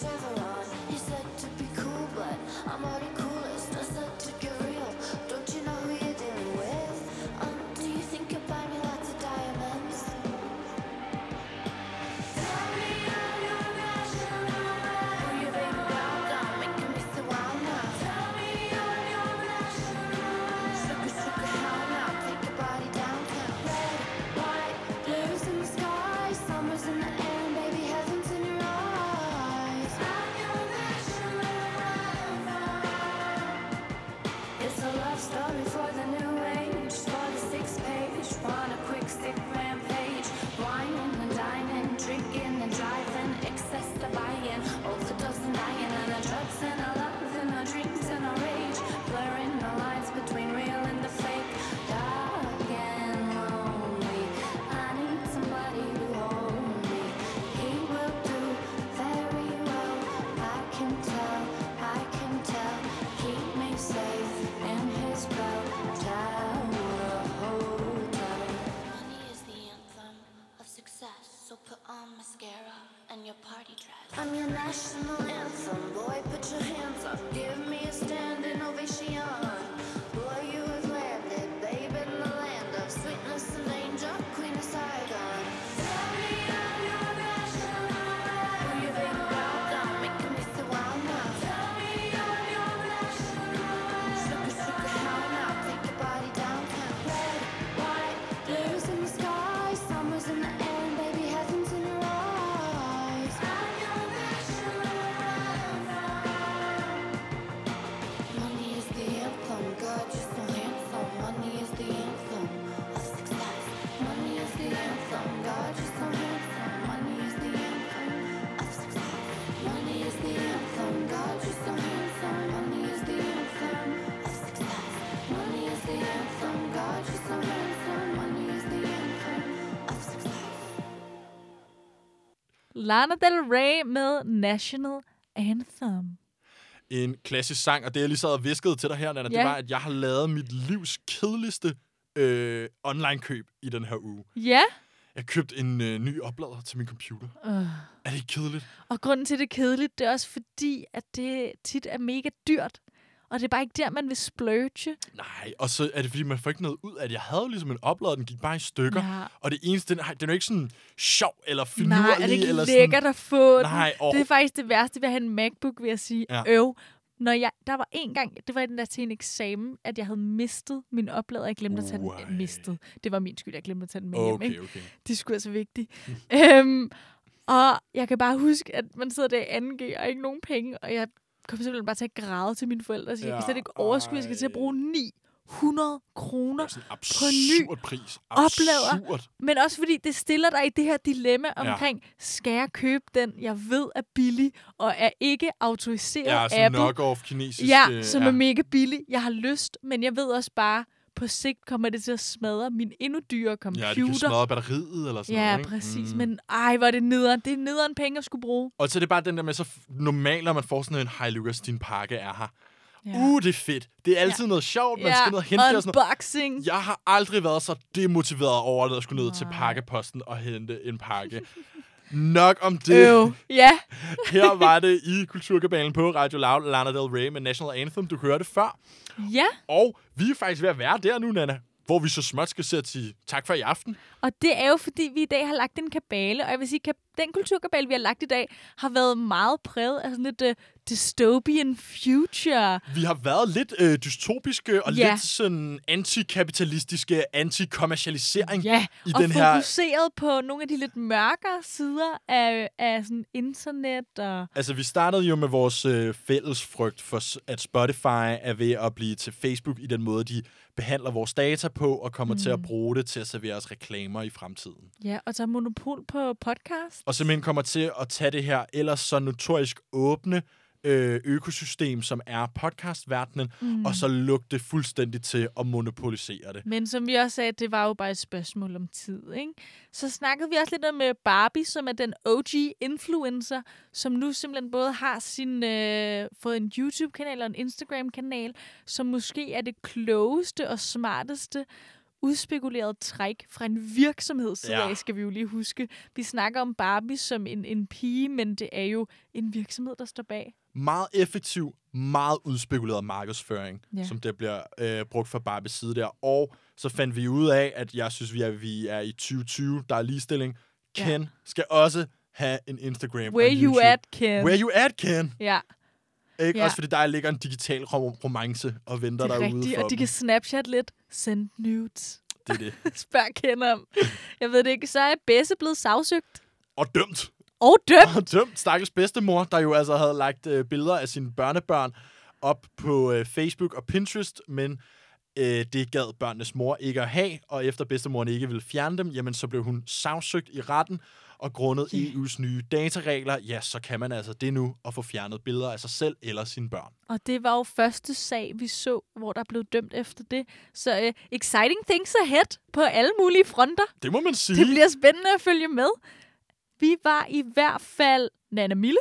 [SPEAKER 4] Seven.
[SPEAKER 1] Lana Del Rey med National Anthem.
[SPEAKER 2] En klassisk sang, og det jeg lige sad og viskede til dig her, Nana,
[SPEAKER 1] Ja.
[SPEAKER 2] det var, at jeg har lavet mit livs kedeligste øh, online-køb i den her uge.
[SPEAKER 1] Ja,
[SPEAKER 2] Jeg købte en øh, ny oplader til min computer.
[SPEAKER 1] Øh.
[SPEAKER 2] Er det ikke kedeligt?
[SPEAKER 1] Og grunden til, det er kedeligt, det er også fordi, at det tit er mega dyrt. Og det er bare ikke der, man vil splurge.
[SPEAKER 2] Nej, og så er det, fordi man får ikke noget ud af det. Jeg havde ligesom en oplader, den gik bare i stykker.
[SPEAKER 1] Ja.
[SPEAKER 2] Og det eneste, den, den er jo ikke sådan sjov eller finurlig.
[SPEAKER 1] Nej, er det ikke
[SPEAKER 2] eller
[SPEAKER 1] lækkert at få den?
[SPEAKER 2] Nej, og-
[SPEAKER 1] Det er faktisk det værste ved at have en MacBook, vil jeg sige.
[SPEAKER 2] Ja.
[SPEAKER 1] Øv. Når jeg, der var en gang, det var den der til en eksamen, at jeg havde mistet min oplader. Jeg glemte at tage den. Mistet. Det var min skyld, jeg glemte at tage den med hjem.
[SPEAKER 2] Okay,
[SPEAKER 1] Ikke?
[SPEAKER 2] okay.
[SPEAKER 1] Det sgu altså vigtigt. øhm, og jeg kan bare huske, at man sidder der i 2G og ikke nogen penge, og jeg kom simpelthen bare til at græde til mine forældre. Så jeg
[SPEAKER 2] Ja,
[SPEAKER 1] kan slet ikke overskue, jeg skal til at bruge 900 kroner.
[SPEAKER 2] Er sådan en
[SPEAKER 1] ny
[SPEAKER 2] absurd pris.
[SPEAKER 1] oplader. Men også fordi det stiller dig i det her dilemma
[SPEAKER 2] Ja.
[SPEAKER 1] omkring, skal jeg købe den, jeg ved er billig, og er ikke autoriseret
[SPEAKER 2] Ja, sådan
[SPEAKER 1] Apple. Ja,
[SPEAKER 2] øh,
[SPEAKER 1] som er mega billig. Jeg har lyst, men jeg ved også bare, på sigt kommer det til at smadre min endnu dyrere computer.
[SPEAKER 2] Ja, det kan smadre batteriet eller sådan
[SPEAKER 1] Ja,
[SPEAKER 2] noget. ikke?
[SPEAKER 1] præcis.
[SPEAKER 2] Mm.
[SPEAKER 1] Men ej, hvor er det nederen. Det er nederen penge at skulle bruge.
[SPEAKER 2] Og så er det bare den der med, så normalt, når man får sådan en Hej Lukas, din pakke er her.
[SPEAKER 1] Ja.
[SPEAKER 2] Uh, det er fedt. Det er altid noget sjovt, man skal ned og hente det og sådan noget.
[SPEAKER 1] unboxing.
[SPEAKER 2] Jeg har aldrig været så demotiveret over at skulle ned til
[SPEAKER 1] Nej.
[SPEAKER 2] pakkeposten og hente en pakke. Nok om det.
[SPEAKER 1] Øv. Ja.
[SPEAKER 2] Her var det i Kulturkabalen på Radio Loud, Lana Del Rey med National Anthem. Du hørte før.
[SPEAKER 1] Ja,
[SPEAKER 2] Og vi er faktisk ved at være der nu, Nana, hvor vi så småt skal sætte sige tak for i aften.
[SPEAKER 1] og det er jo fordi, vi i dag har lagt en kabale, og jeg vil sige, kab- den kulturkabale, vi har lagt i dag, har været meget præget af sådan lidt uh, dystopian future.
[SPEAKER 2] Vi har været lidt øh, dystopiske og
[SPEAKER 1] Ja.
[SPEAKER 2] lidt sådan antikapitalistiske, antikommercialisering
[SPEAKER 1] Ja,
[SPEAKER 2] i
[SPEAKER 1] og
[SPEAKER 2] den her...
[SPEAKER 1] fokuseret på nogle af de lidt mørkere sider af, af sådan internet og...
[SPEAKER 2] Altså, vi startede jo med vores øh, fælles frygt for, at Spotify er ved at blive til Facebook i den måde, de behandler vores data på, og kommer mm. til at bruge det til at servere os reklamer i fremtiden.
[SPEAKER 1] Ja, og så monopol på podcast.
[SPEAKER 2] Og simpelthen kommer til at tage det her ellers så notorisk åbne øh, økosystem, som er podcastverdenen, mm. og så lukke det fuldstændig til at monopolisere det.
[SPEAKER 1] Men som vi også sagde, det var jo bare et spørgsmål om tid, ikke? Så snakkede vi også lidt om øh, Barbie, som er den OG-influencer, som nu simpelthen både har sin, øh, fået en YouTube-kanal og en Instagram-kanal, som måske er det klogeste og smarteste udspekuleret træk fra en virksomhed side
[SPEAKER 2] Ja.
[SPEAKER 1] af, skal vi jo lige huske. Vi snakker om Barbie som en, en pige, men det er jo en virksomhed, der står bag.
[SPEAKER 2] Meget effektiv, meget udspekuleret markedsføring, ja.
[SPEAKER 1] Ja.
[SPEAKER 2] som der bliver øh, brugt fra Barbies side der. Og så fandt vi ud af, at jeg synes, vi er, vi er i 2020, der er ligestilling.
[SPEAKER 1] Ja.
[SPEAKER 2] Ken skal også have en Instagram
[SPEAKER 1] Where
[SPEAKER 2] og en
[SPEAKER 1] you at, Ken?
[SPEAKER 2] Where you at, Ken?
[SPEAKER 1] Ja,
[SPEAKER 2] Ikke?
[SPEAKER 1] Ja.
[SPEAKER 2] Også fordi der ligger en digital rom- romance og venter
[SPEAKER 1] er
[SPEAKER 2] derude
[SPEAKER 1] rigtigt.
[SPEAKER 2] for
[SPEAKER 1] Og de
[SPEAKER 2] dem.
[SPEAKER 1] kan snapchat lidt. Send nudes.
[SPEAKER 2] Det er det.
[SPEAKER 1] Spørg Ken om. Jeg ved det ikke. Så er Besse blevet sagsøgt.
[SPEAKER 2] Og dømt.
[SPEAKER 1] Og dømt.
[SPEAKER 2] Og dømt. Stakkels bedstemor, der jo altså havde lagt øh, billeder af sine børnebørn op på øh, Facebook og Pinterest, men øh, det gad børnenes mor ikke at have, og efter bedstemoren ikke ville fjerne dem, jamen så blev hun sagsøgt i retten, og grundet EU's nye dataregler, ja, så kan man altså det nu at få fjernet billeder af sig selv eller sine børn.
[SPEAKER 1] Og det var jo første sag, vi så, hvor der blev dømt efter det. Så uh, exciting things ahead på alle mulige fronter.
[SPEAKER 2] Det må man sige.
[SPEAKER 1] Det bliver spændende at følge med. Vi var i hvert fald Nana Mille.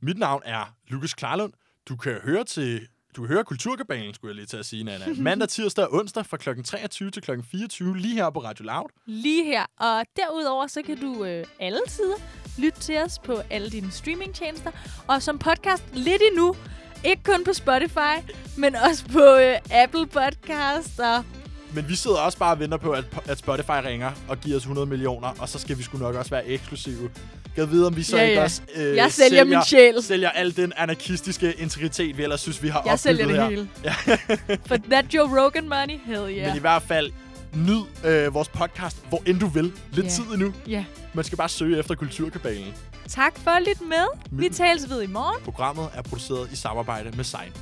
[SPEAKER 2] Mit navn er Lukas Klarlund. Du kan høre til du kan høre Kulturkabalen, skulle jeg lige til at sige, Nana. Mandag, tirsdag og onsdag fra kl. 23 til kl. 24, lige her på Radio Loud.
[SPEAKER 1] Lige her. Og derudover, så kan du øh, alle tider lytte til os på alle dine streamingtjenester. Og som podcast lidt endnu. Ikke kun på Spotify, men også på øh, Apple Podcast og
[SPEAKER 2] Men vi sidder også bare og venter på, at, at Spotify ringer og giver os 100 millioner, og så skal vi sgu nok også være eksklusive. Jeg ved, om vi så
[SPEAKER 1] Ja,
[SPEAKER 2] ikke
[SPEAKER 1] ja.
[SPEAKER 2] også øh,
[SPEAKER 1] Jeg sælger min sjæl.
[SPEAKER 2] sælger al den anarkistiske integritet, vi ellers synes, vi har
[SPEAKER 1] jeg sælger det
[SPEAKER 2] opbygget her.
[SPEAKER 1] hele. For that Joe Rogan money, hell yeah.
[SPEAKER 2] Men i hvert fald, nyd øh, vores podcast, hvor end du vil. Lidt
[SPEAKER 1] Ja.
[SPEAKER 2] tid endnu.
[SPEAKER 1] Ja.
[SPEAKER 2] Man skal bare søge efter Kulturkabalen.
[SPEAKER 1] Tak for at lytte med. Vi tales ved i morgen.
[SPEAKER 2] Programmet er produceret i samarbejde med Sein.